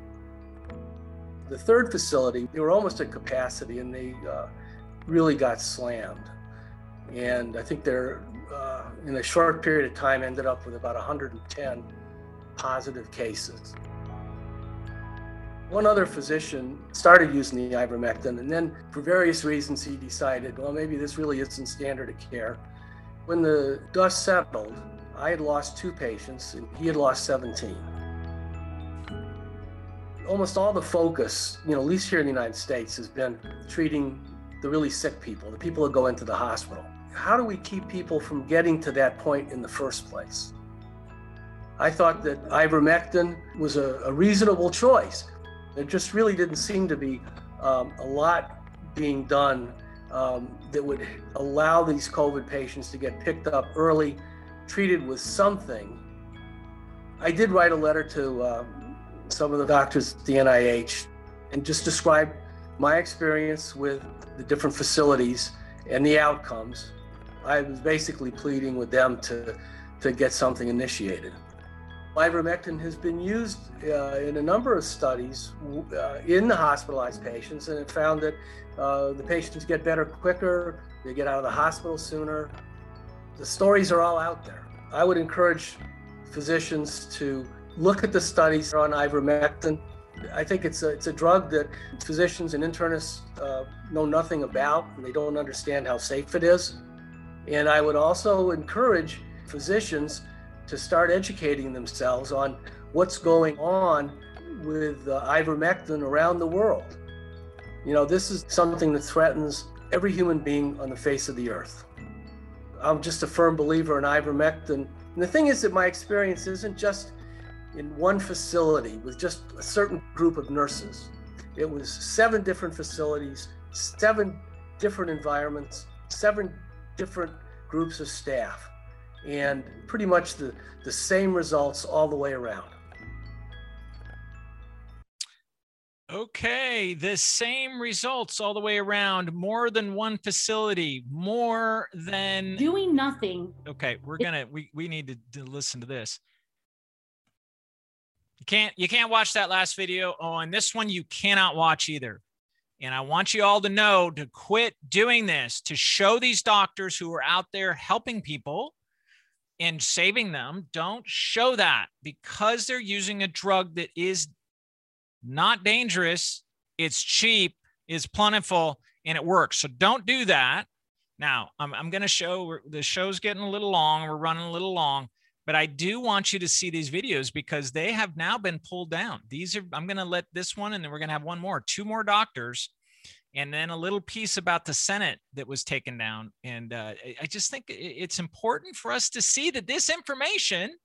The third facility, they were almost at capacity, and they uh, really got slammed. And I think they're uh, in a short period of time ended up with about 110 positive cases. One other physician started using the ivermectin, and then for various reasons, he decided, well, maybe this really isn't standard of care. When the dust settled, I had lost two patients, and he had lost 17. Almost all the focus, you know, at least here in the United States, has been treating the really sick people, the people that go into the hospital. How do we keep people from getting to that point in the first place? I thought that ivermectin was a, a reasonable choice. There just really didn't seem to be um, a lot being done um, that would allow these COVID patients to get picked up early, treated with something. I did write a letter to uh, some of the doctors at the NIH and just describe my experience with the different facilities and the outcomes. I was basically pleading with them to, to get something initiated. Ivermectin has been used uh, in a number of studies uh, in the hospitalized patients, and it found that uh, the patients get better quicker, they get out of the hospital sooner. The stories are all out there. I would encourage physicians to look at the studies on ivermectin. I think it's a, it's a drug that physicians and internists uh, know nothing about, and they don't understand how safe it is. And I would also encourage physicians to start educating themselves on what's going on with uh, ivermectin around the world. You know, this is something that threatens every human being on the face of the earth. I'm just a firm believer in ivermectin. And the thing is that my experience isn't just in one facility with just a certain group of nurses. It was seven different facilities, seven different environments, seven different groups of staff and pretty much the, the same results all the way around. Okay, the same results all the way around, more than one facility, more than doing nothing. Okay, we're gonna we we need to, to listen to this. Can't you can't watch that last video. Oh, and this one you cannot watch either. And I want you all to know to quit doing this, to show these doctors who are out there helping people and saving them, don't show that because they're using a drug that is not dangerous, it's cheap, it's plentiful, and it works. So don't do that. Now, I'm, I'm going to show the show's getting a little long. We're running a little long, but I do want you to see these videos because they have now been pulled down. These are, I'm going to let this one and then we're going to have one more, two more doctors and then a little piece about the Senate that was taken down. And uh, I just think it's important for us to see that this information,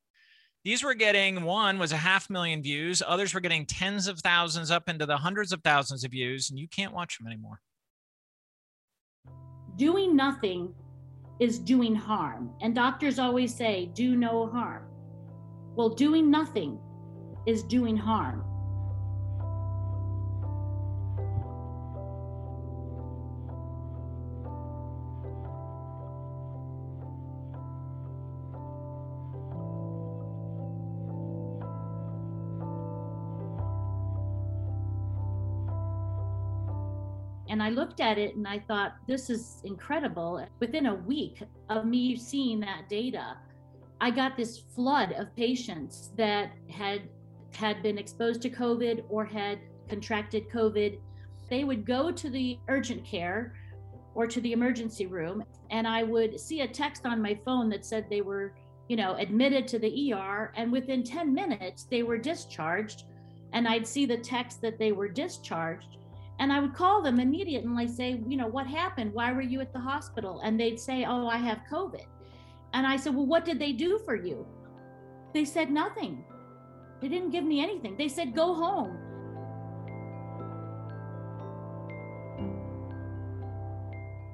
these were getting one was a half million views, others were getting tens of thousands up into the hundreds of thousands of views, and you can't watch them anymore. Doing nothing is doing harm. And doctors always say, do no harm. Well, doing nothing is doing harm. And I looked at it and I thought, this is incredible. Within a week of me seeing that data, I got this flood of patients that had had been exposed to COVID or had contracted COVID. They would go to the urgent care or to the emergency room, and I would see a text on my phone that said they were you know, admitted to the ER, and within 10 minutes, they were discharged. And I'd see the text that they were discharged. And I would call them immediately and say, you know, what happened? Why were you at the hospital? And they'd say, oh, I have COVID. And I said, well, what did they do for you? They said nothing. They didn't give me anything. They said, go home.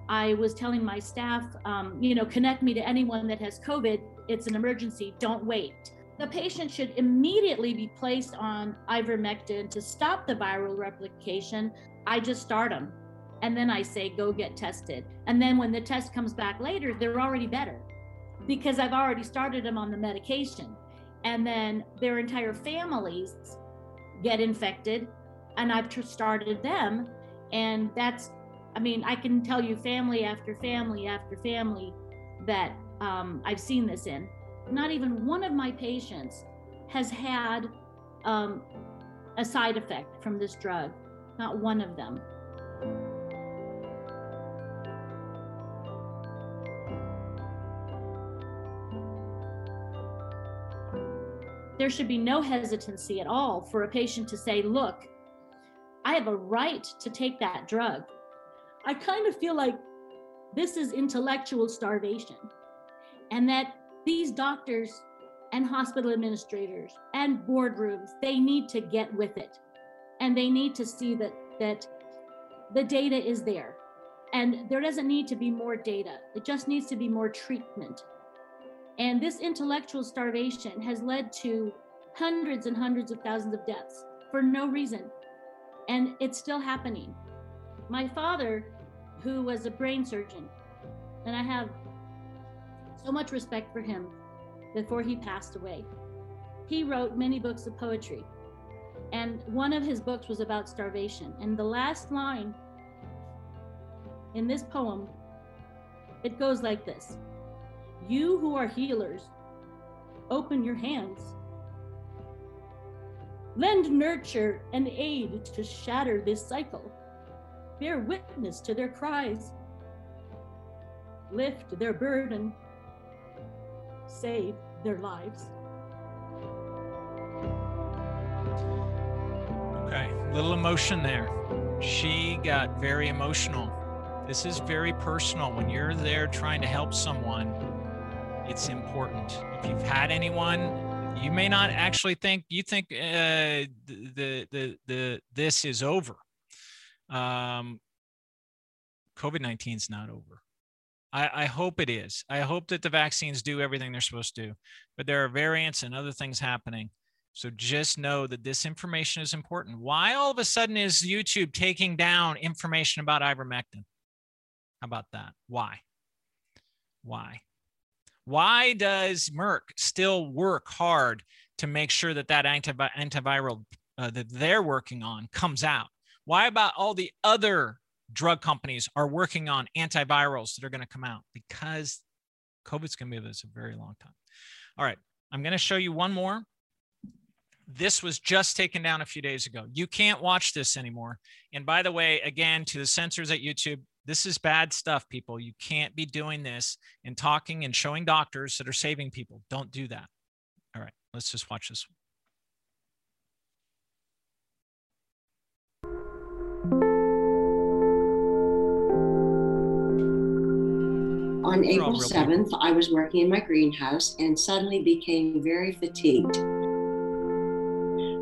I was telling my staff, um, you know, connect me to anyone that has COVID. It's an emergency. Don't wait. The patient should immediately be placed on ivermectin to stop the viral replication. I just start them. And then I say, go get tested. And then when the test comes back later, they're already better because I've already started them on the medication. And then their entire families get infected, and I've started them. And that's I mean, I can tell you family after family after family that um, I've seen this in. Not even one of my patients has had um, a side effect from this drug, not one of them. There should be no hesitancy at all for a patient to say, Look, I have a right to take that drug. I kind of feel like this is intellectual starvation and that these doctors and hospital administrators and boardrooms they need to get with it and they need to see that that the data is there and there doesn't need to be more data it just needs to be more treatment and this intellectual starvation has led to hundreds and hundreds of thousands of deaths for no reason and it's still happening my father who was a brain surgeon. And I have so much respect for him before he passed away. He wrote many books of poetry. And one of his books was about starvation. And the last line in this poem, it goes like this You who are healers, open your hands. Lend nurture and aid to shatter this cycle bear witness to their cries, lift their burden, save their lives. Okay, little emotion there. She got very emotional. This is very personal. When you're there trying to help someone, it's important. If you've had anyone, you may not actually think you think uh, the, the the this is over um, COVID 19 is not over. I, I, hope it is. I hope that the vaccines do everything they're supposed to, but there are variants and other things happening. So just know that this information is important. Why all of a sudden is YouTube taking down information about ivermectin? How about that? Why? Why? Why does Merck still work hard to make sure that that antivi- antiviral uh, that they're working on comes out? Why about all the other drug companies are working on antivirals that are going to come out? Because COVID's going to be with us a very long time. All right, I'm going to show you one more. This was just taken down a few days ago. You can't watch this anymore. And by the way, again, to the censors at YouTube, this is bad stuff, people. You can't be doing this and talking and showing doctors that are saving people. Don't do that. All right, let's just watch this. On April 7th, I was working in my greenhouse and suddenly became very fatigued.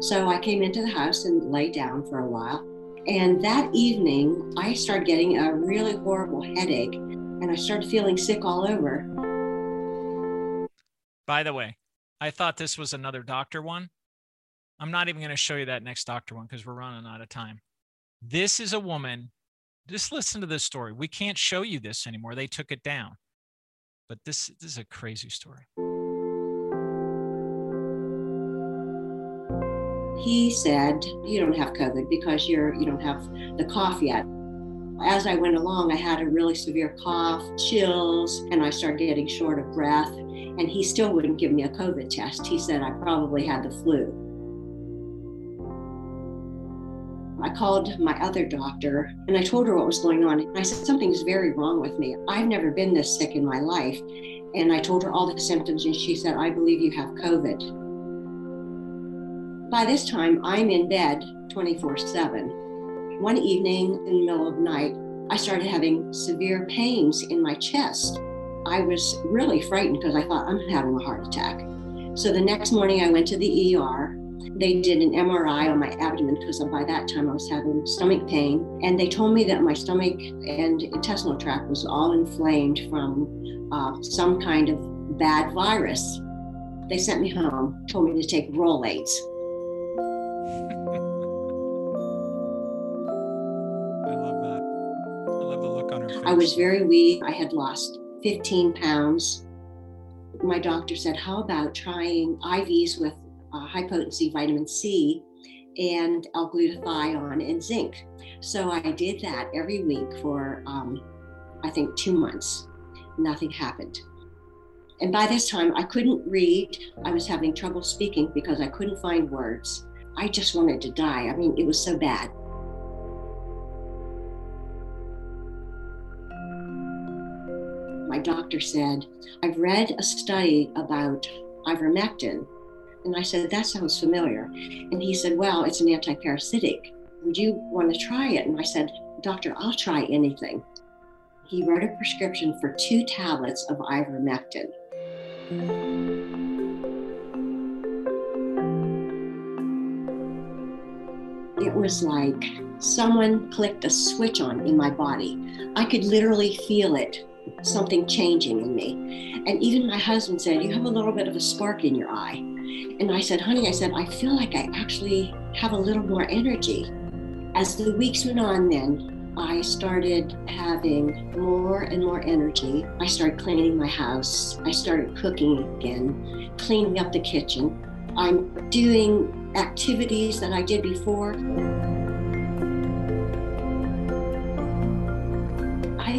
So I came into the house and lay down for a while. And that evening, I started getting a really horrible headache and I started feeling sick all over. By the way, I thought this was another doctor one. I'm not even going to show you that next doctor one because we're running out of time. This is a woman just listen to this story. We can't show you this anymore. They took it down. But this, this is a crazy story. He said, "You don't have COVID because you're you don't have the cough yet." As I went along, I had a really severe cough, chills, and I started getting short of breath. And he still wouldn't give me a COVID test. He said I probably had the flu. I called my other doctor and I told her what was going on. I said, Something's very wrong with me. I've never been this sick in my life. And I told her all the symptoms, and she said, I believe you have COVID. By this time, I'm in bed 24 7. One evening in the middle of night, I started having severe pains in my chest. I was really frightened because I thought I'm having a heart attack. So the next morning, I went to the ER. They did an MRI on my abdomen because by that time I was having stomach pain. And they told me that my stomach and intestinal tract was all inflamed from uh, some kind of bad virus. They sent me home, told me to take Rolaids. I was very weak. I had lost 15 pounds. My doctor said, How about trying IVs with uh, high potency vitamin C and L glutathione and zinc? So I did that every week for, um, I think, two months. Nothing happened. And by this time, I couldn't read. I was having trouble speaking because I couldn't find words. I just wanted to die. I mean, it was so bad. My doctor said, I've read a study about ivermectin. And I said, That sounds familiar. And he said, Well, it's an antiparasitic. Would you want to try it? And I said, Doctor, I'll try anything. He wrote a prescription for two tablets of ivermectin. It was like someone clicked a switch on in my body. I could literally feel it something changing in me. And even my husband said, You have a little bit of a spark in your eye. And I said, Honey, I said, I feel like I actually have a little more energy. As the weeks went on, then I started having more and more energy. I started cleaning my house. I started cooking again, cleaning up the kitchen. I'm doing activities that I did before.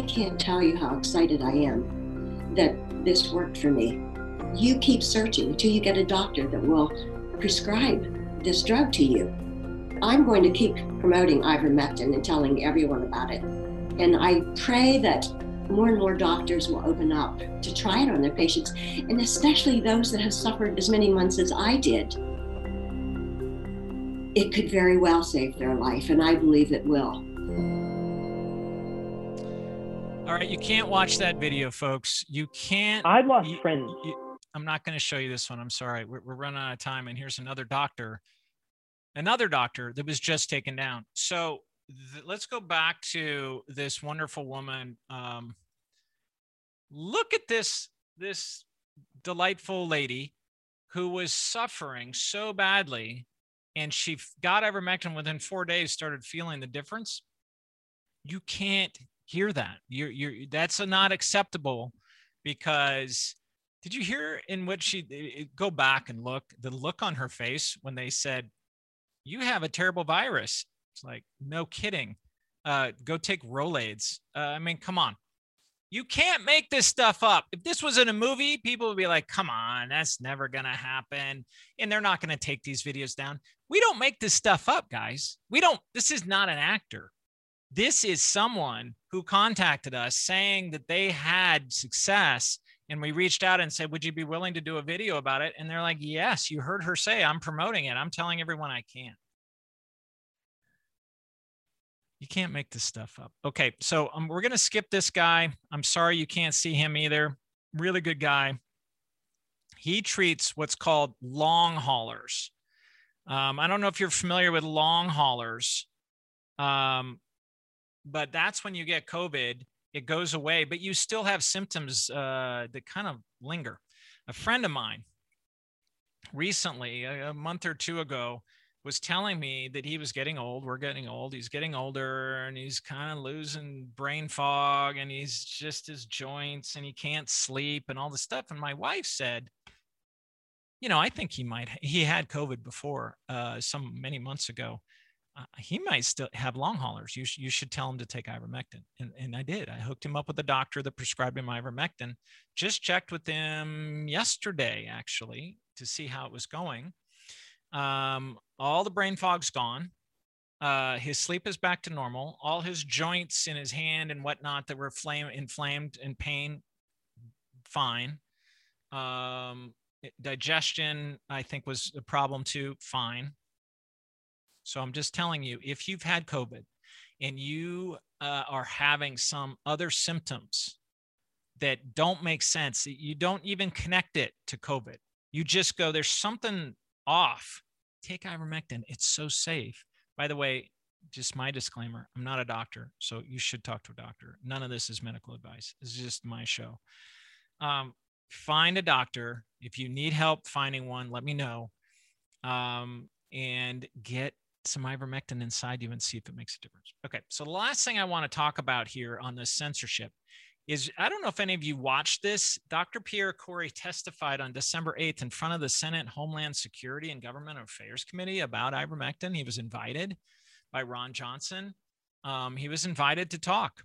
Can't tell you how excited I am that this worked for me. You keep searching until you get a doctor that will prescribe this drug to you. I'm going to keep promoting ivermectin and telling everyone about it. And I pray that more and more doctors will open up to try it on their patients, and especially those that have suffered as many months as I did. It could very well save their life, and I believe it will. All right, you can't watch that video, folks. You can't. I lost you, friends. You, I'm not going to show you this one. I'm sorry. We're, we're running out of time. And here's another doctor, another doctor that was just taken down. So th- let's go back to this wonderful woman. Um, look at this this delightful lady who was suffering so badly and she got ivermectin within four days started feeling the difference you can't hear that. You're, you're, that's not acceptable because did you hear in what she go back and look the look on her face when they said, you have a terrible virus. It's like, no kidding. Uh, go take Rolaids. Uh, I mean, come on. You can't make this stuff up. If this was in a movie, people would be like, come on, that's never going to happen. And they're not going to take these videos down. We don't make this stuff up, guys. We don't, this is not an actor. This is someone who contacted us saying that they had success. And we reached out and said would you be willing to do a video about it? And they're like yes you heard her say i'm promoting it. I'm telling everyone i can't you can't make this stuff up. Okay so um, we're going to skip this guy. I'm sorry you can't see him either. Really good guy. He treats what's called long haulers. Um, i don't know if you're familiar with long haulers. Um, but that's when you get COVID, it goes away, but you still have symptoms uh, that kind of linger. A friend of mine recently, a, a month or two ago, was telling me that he was getting old. We're getting old. He's getting older and he's kind of losing brain fog and he's just his joints and he can't sleep and all this stuff. And my wife said, you know, I think he might, he had COVID before, uh, some many months ago he might still have long haulers. You, sh- you should tell him to take ivermectin. And, and I did. I hooked him up with a doctor that prescribed him ivermectin. Just checked with him yesterday, actually, to see how it was going. Um, all the brain fog's gone. Uh, his sleep is back to normal. All his joints in his hand and whatnot that were flame inflamed and pain, fine. Um, digestion, I think, was a problem too. Fine. So I'm just telling you, if you've had COVID and you uh, are having some other symptoms that don't make sense, you don't even connect it to COVID. You just go, there's something off. Take ivermectin. It's so safe. By the way, just my disclaimer I'm not a doctor, so you should talk to a doctor. None of this is medical advice. This is just my show. Um, find a doctor. If you need help finding one, let me know. Um, and get some ivermectin inside you and see if it makes a difference. Okay, so the last thing I want to talk about here on this censorship is I don't know if any of you watched this. Dr. Pierre Kory testified on December 8th in front of the Senate Homeland Security and Government Affairs Committee about ivermectin. He was invited by Ron Johnson. Um, he was invited to talk,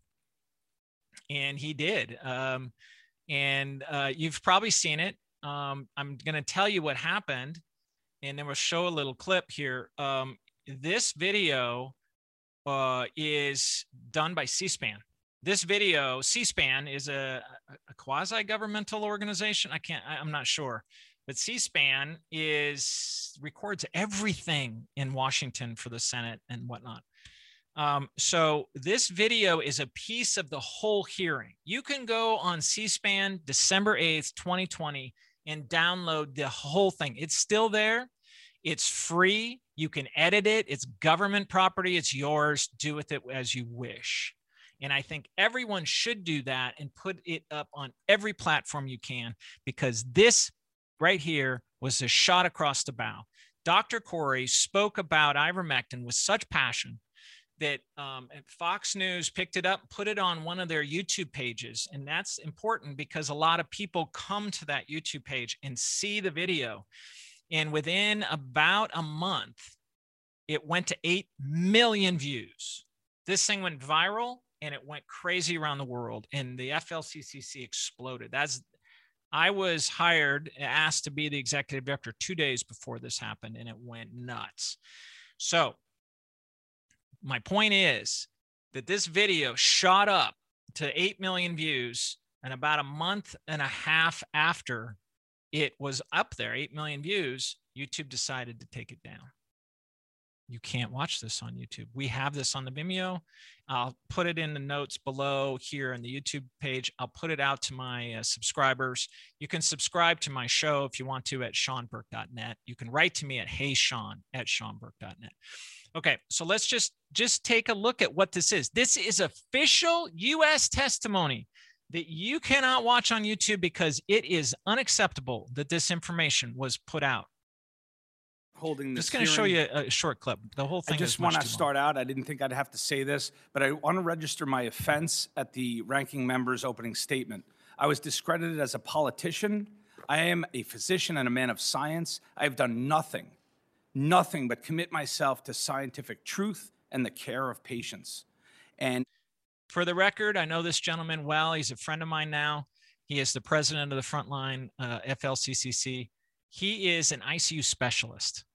and he did. Um, and uh, you've probably seen it. Um, I'm going to tell you what happened, and then we'll show a little clip here. This video uh, is done by C-SPAN. This video, C-SPAN is a, a quasi-governmental organization. I can't. I, I'm not sure but c-span is records everything in washington for the senate and whatnot um, so this video is a piece of the whole hearing you can go on c-span december 8th 2020 and download the whole thing it's still there it's free you can edit it it's government property it's yours do with it as you wish and I think everyone should do that and put it up on every platform you can because this right here was a shot across the bow. Dr. Kory spoke about ivermectin with such passion that um, Fox News picked it up, put it on one of their YouTube pages. And that's important because a lot of people come to that YouTube page and see the video. And within about a month, it went to 8 million views. This thing went viral and it went crazy around the world. And the FLCCC exploded. That's I was hired, asked to be the executive director two days before this happened, and it went nuts. So, my point is that this video shot up to 8 million views, and about a month and a half after it was up there, 8 million views, YouTube decided to take it down you can't watch this on YouTube. We have this on the Vimeo. I'll put it in the notes below here in the YouTube page. I'll put it out to my uh, subscribers. You can subscribe to my show if you want to at seanburke.net. You can write to me at heysean at seanburke.net. Okay, so let's just just take a look at what this is. This is official U.S. testimony that you cannot watch on YouTube because it is unacceptable that this information was put out holding this. Just going to show you a short clip. The whole thing. I just want to start out. I didn't think I'd have to say this, but I want to register my offense at the ranking member's opening statement. I was discredited as a politician. I am a physician and a man of science. I have done nothing, nothing but commit myself to scientific truth and the care of patients. And for the record, I know this gentleman well. He's a friend of mine now. He is the president of the Frontline uh, FLCCC. He is an ICU specialist.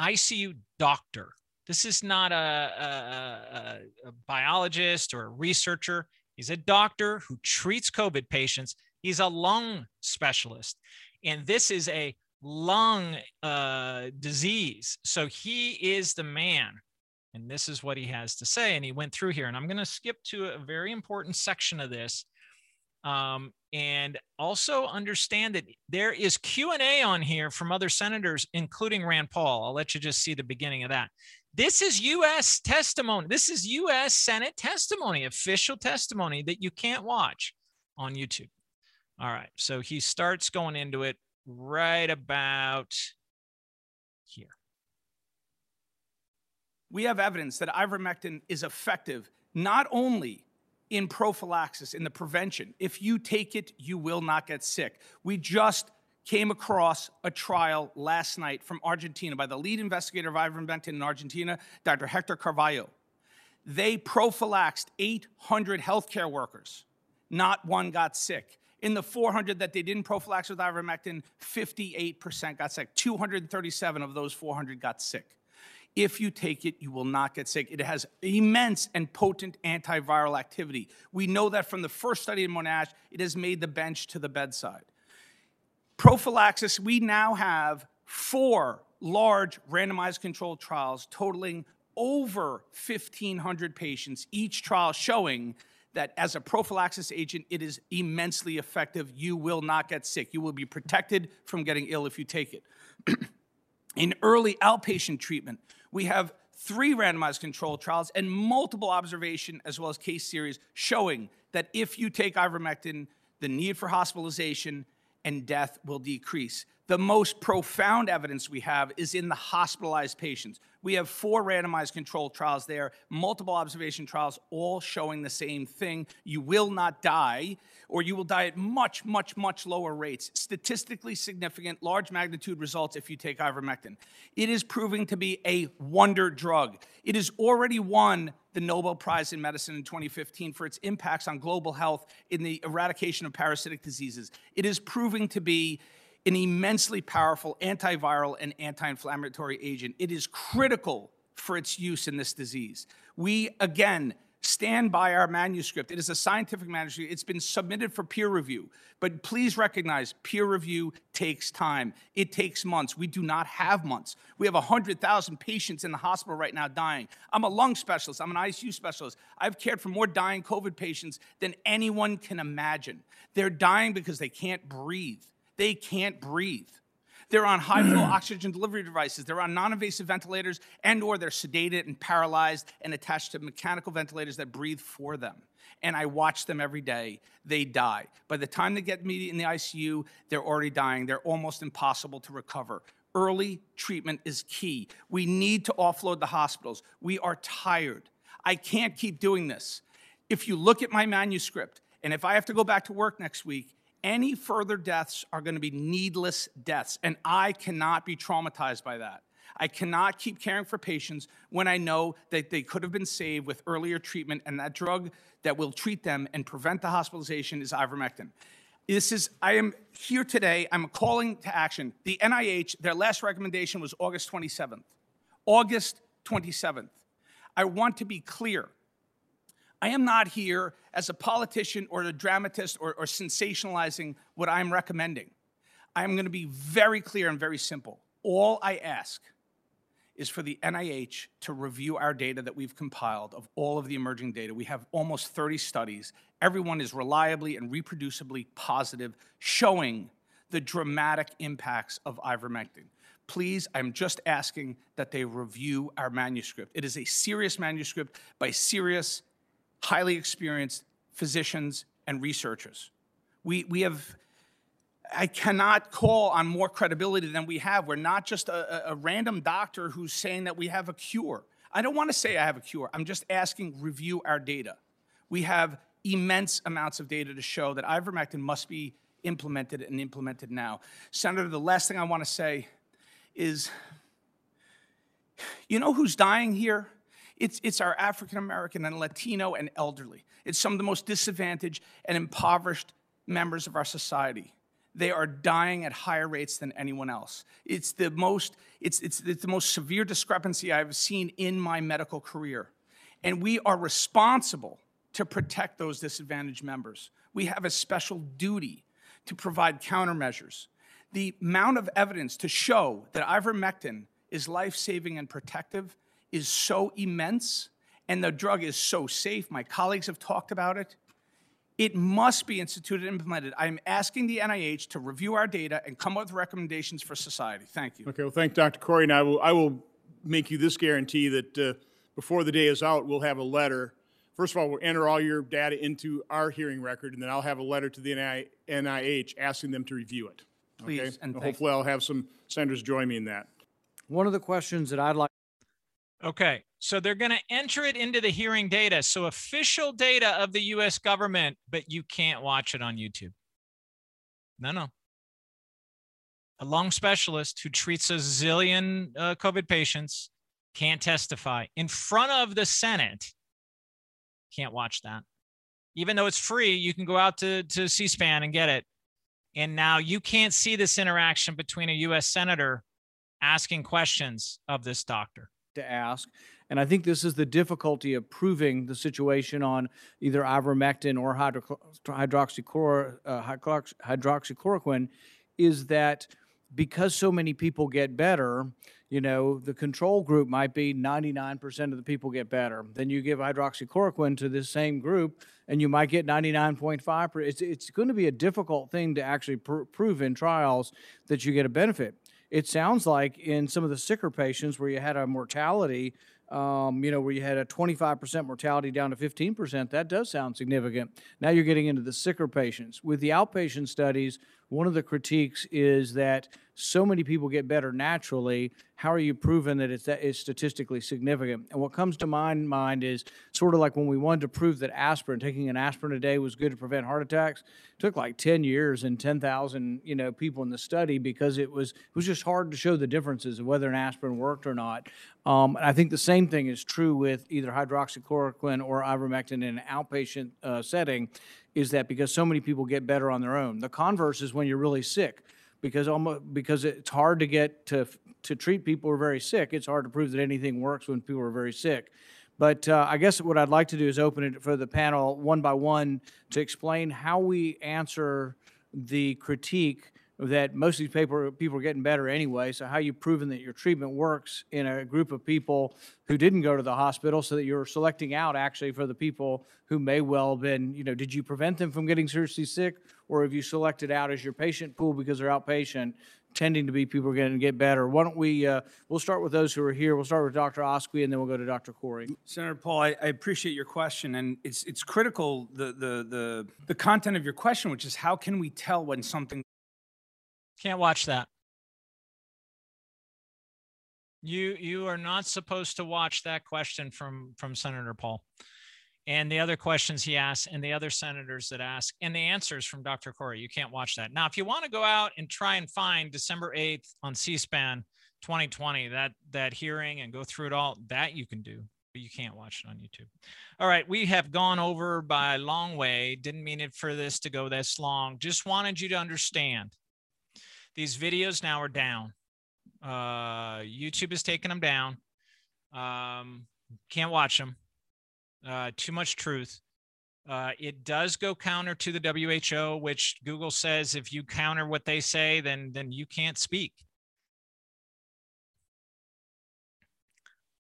ICU doctor. This is not a, a, a, biologist or a researcher. He's a doctor who treats COVID patients. He's a lung specialist. And this is a lung uh, disease. So he is the man. And this is what he has to say. And he went through here. And I'm going to skip to a very important section of this um, and also understand that there is q&a on here from other senators including rand paul i'll let you just see the beginning of that this is us testimony this is us senate testimony official testimony that you can't watch on youtube all right so he starts going into it right about here we have evidence that ivermectin is effective not only in prophylaxis, in the prevention. If you take it, you will not get sick. We just came across a trial last night from Argentina by the lead investigator of ivermectin in Argentina, Dr. Hector Carvallo. They prophylaxed 800 healthcare workers. Not one got sick. In the 400 that they didn't prophylax with ivermectin, 58% got sick. 237 of those 400 got sick. If you take it, you will not get sick. It has immense and potent antiviral activity. We know that from the first study in Monash, it has made the bench to the bedside. Prophylaxis, we now have four large randomized controlled trials totaling over 1,500 patients, each trial showing that as a prophylaxis agent, it is immensely effective. You will not get sick. You will be protected from getting ill if you take it. (clears throat) In early outpatient treatment, we have three randomized controlled trials and multiple observation as well as case series showing that if you take ivermectin, the need for hospitalization and death will decrease. The most profound evidence we have is in the hospitalized patients. We have four randomized controlled trials there, multiple observation trials, all showing the same thing. You will not die, or you will die at much, much, much lower rates. Statistically significant, large magnitude results if you take ivermectin. It is proving to be a wonder drug. It has already won the Nobel Prize in Medicine in 2015 for its impacts on global health in the eradication of parasitic diseases. It is proving to be an immensely powerful antiviral and anti inflammatory agent. It is critical for its use in this disease. We, again, stand by our manuscript. It is a scientific manuscript. It's been submitted for peer review. But please recognize peer review takes time. It takes months. We do not have months. We have 100,000 patients in the hospital right now dying. I'm a lung specialist, I'm an ICU specialist. I've cared for more dying COVID patients than anyone can imagine. They're dying because they can't breathe. They can't breathe. They're on high flow oxygen delivery devices. They're on non-invasive ventilators and or they're sedated and paralyzed and attached to mechanical ventilators that breathe for them. And I watch them every day. They die. By the time they get me in the ICU, they're already dying. They're almost impossible to recover. Early treatment is key. We need to offload the hospitals. We are tired. I can't keep doing this. If you look at my manuscript, and if I have to go back to work next week, any further deaths are going to be needless deaths, and I cannot be traumatized by that. I cannot keep caring for patients when I know that they could have been saved with earlier treatment, and that drug that will treat them and prevent the hospitalization is ivermectin. This is, I am here today, I'm calling to action. The NIH, their last recommendation was August 27th. August 27th. I want to be clear. I am not here as a politician or a dramatist or, or sensationalizing what I'm recommending. I'm going to be very clear and very simple. All I ask is for the NIH to review our data that we've compiled of all of the emerging data. We have almost 30 studies. Everyone is reliably and reproducibly positive, showing the dramatic impacts of ivermectin. Please, I'm just asking that they review our manuscript. It is a serious manuscript by serious highly experienced physicians and researchers. We, we have, I cannot call on more credibility than we have. We're not just a, a, random doctor who's saying that we have a cure. I don't want to say I have a cure. I'm just asking review our data. We have immense amounts of data to show that ivermectin must be implemented and implemented now. Senator, the last thing I want to say is you know who's dying here? It's, it's our African American and Latino and elderly. It's some of the most disadvantaged and impoverished members of our society. They are dying at higher rates than anyone else. It's the most, it's, it's, it's the most severe discrepancy I've seen in my medical career. And we are responsible to protect those disadvantaged members. We have a special duty to provide countermeasures. The amount of evidence to show that ivermectin is life saving and protective is so immense and the drug is so safe, my colleagues have talked about it, it must be instituted and implemented. I'm asking the NIH to review our data and come up with recommendations for society. Thank you. Okay, well, thank Dr. Kory. And I will, I will make you this guarantee that uh, before the day is out, we'll have a letter. First of all, we'll enter all your data into our hearing record, and then I'll have a letter to the NIH asking them to review it. Please, okay? and hopefully I'll have some senators join me in that. One of the questions that I'd like Okay, so they're going to enter it into the hearing data. So official data of the US government, but you can't watch it on YouTube. No, no. A lung specialist who treats a zillion uh, COVID patients can't testify in front of the Senate. Can't watch that. Even though it's free, you can go out to, to C SPAN and get it. And now you can't see this interaction between a US senator asking questions of this doctor to ask. And I think this is the difficulty of proving the situation on either ivermectin or hydro, hydroxychlor, uh, hydroxychloroquine is that because so many people get better, you know, the control group might be 99% of the people get better. Then you give hydroxychloroquine to this same group and you might get 99.5. It's, it's going to be a difficult thing to actually pr- prove in trials that you get a benefit. It sounds like in some of the sicker patients where you had a mortality um, you know, where you had a 25% mortality down to 15%, that does sound significant. Now you're getting into the sicker patients. With the outpatient studies, one of the critiques is that so many people get better naturally. How are you proving that it's that is statistically significant? And what comes to my mind is sort of like when we wanted to prove that aspirin, taking an aspirin a day was good to prevent heart attacks. It took like 10 years and 10,000, you know, people in the study because it was it was just hard to show the differences of whether an aspirin worked or not. Um, and I think the same thing is true with either hydroxychloroquine or ivermectin in an outpatient uh, setting is that because so many people get better on their own. The converse is when you're really sick, because almost because it's hard to get to to treat people who are very sick. It's hard to prove that anything works when people are very sick. But uh, I guess what I'd like to do is open it for the panel one by one to explain how we answer the critique that most of these people, people are getting better anyway. So how are you proving that your treatment works in a group of people who didn't go to the hospital so that you're selecting out actually for the people who may well have been, you know, did you prevent them from getting seriously sick or have you selected out as your patient pool because they're outpatient tending to be people are going to get better. Why don't we, uh, we'll start with those who are here. We'll start with Dr. Oskoui and then we'll go to Dr. Kory. Senator Paul, I, I appreciate your question, and it's it's critical the, the the the content of your question, which is how can we tell when something Can't watch that. You you are not supposed to watch that question from from Senator Paul. And the other questions he asks and the other senators that ask, and the answers from Dr. Kory. You can't watch that. Now, if you want to go out and try and find December 8th on C-SPAN 2020, that that hearing and go through it all, that you can do, but you can't watch it on YouTube. All right, we have gone over by a long way. Didn't mean it for this to go this long. Just wanted you to understand these videos now are down. Uh, YouTube is taking them down. Um, can't watch them. Uh, too much truth. Uh, it does go counter to the WHO, which Google says if you counter what they say, then then you can't speak.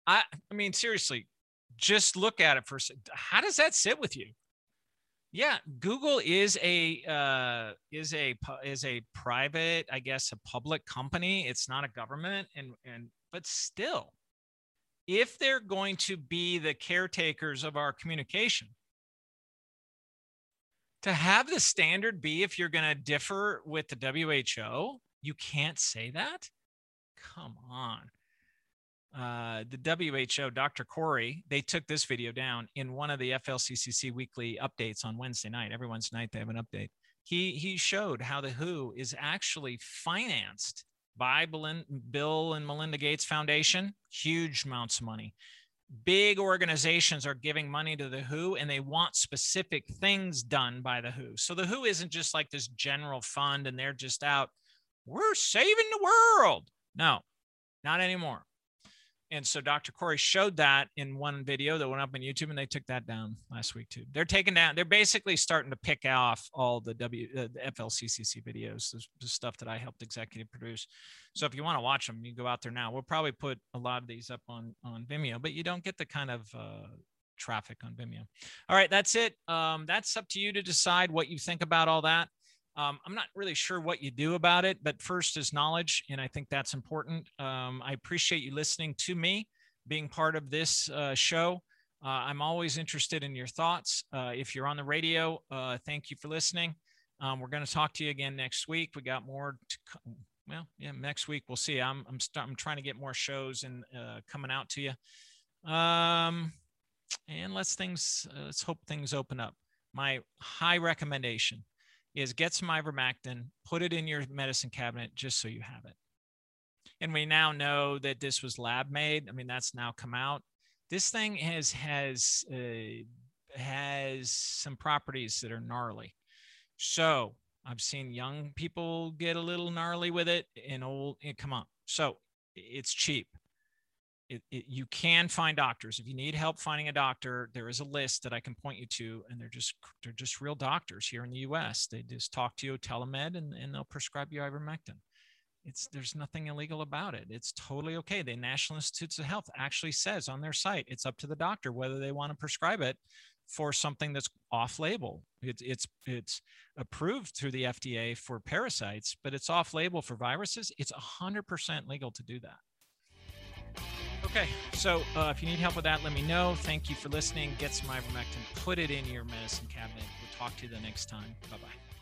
I I mean seriously, just look at it for a second. How does that sit with you? Yeah, Google is a uh, is a is a private, I guess, a public company. It's not a government, and and but still, if they're going to be the caretakers of our communication, to have the standard be if you're going to differ with the WHO, you can't say that. Come on uh, the WHO, Dr. Kory, they took this video down in one of the FLCCC weekly updates on Wednesday night. Every Wednesday night they have an update. He he showed how the WHO is actually financed by Bill and Melinda Gates Foundation, huge amounts of money. Big organizations are giving money to the WHO and they want specific things done by the WHO. So the WHO isn't just like this general fund and they're just out, we're saving the world. No, not anymore and so Dr. Kory showed that in one video that went up on YouTube, and they took that down last week too. They're taking down. They're basically starting to pick off all the W uh, the FLCCC videos, the, the stuff that I helped executive produce. So if you want to watch them, you go out there now. We'll probably put a lot of these up on on Vimeo, but you don't get the kind of uh, traffic on Vimeo. All right, that's it. Um, that's up to you to decide what you think about all that. Um, I'm not really sure what you do about it, but first is knowledge. And I think that's important. Um, I appreciate you listening to me, being part of this uh, show. Uh, I'm always interested in your thoughts. Uh, if you're on the radio, uh, thank you for listening. Um, we're going to talk to you again next week. We got more to come. Well, yeah, next week we'll see. I'm I'm, start, I'm trying to get more shows and uh, coming out to you. Um, and let's things uh, let's hope things open up. My high recommendation is get some ivermectin, put it in your medicine cabinet just so you have it. And we now know that this was lab made. I mean, that's now come out. This thing has has uh, has some properties that are gnarly. So I've seen young people get a little gnarly with it, and old. And come on, so it's cheap. It, it, you can find doctors. If you need help finding a doctor there is a list that i can point you to and they're just they're just real doctors here in the us they just talk to you telemed and, and they'll prescribe you ivermectin. It's there's nothing illegal about it. It's totally okay. The national institutes of health actually says on their site it's up to the doctor whether they want to prescribe it for something that's off label it's it's it's approved through the fda for parasites but it's off label for viruses. It's 100% legal to do that Okay, so uh, if you need help with that, let me know. Thank you for listening. Get some ivermectin, put it in your medicine cabinet. We'll talk to you the next time. Bye bye.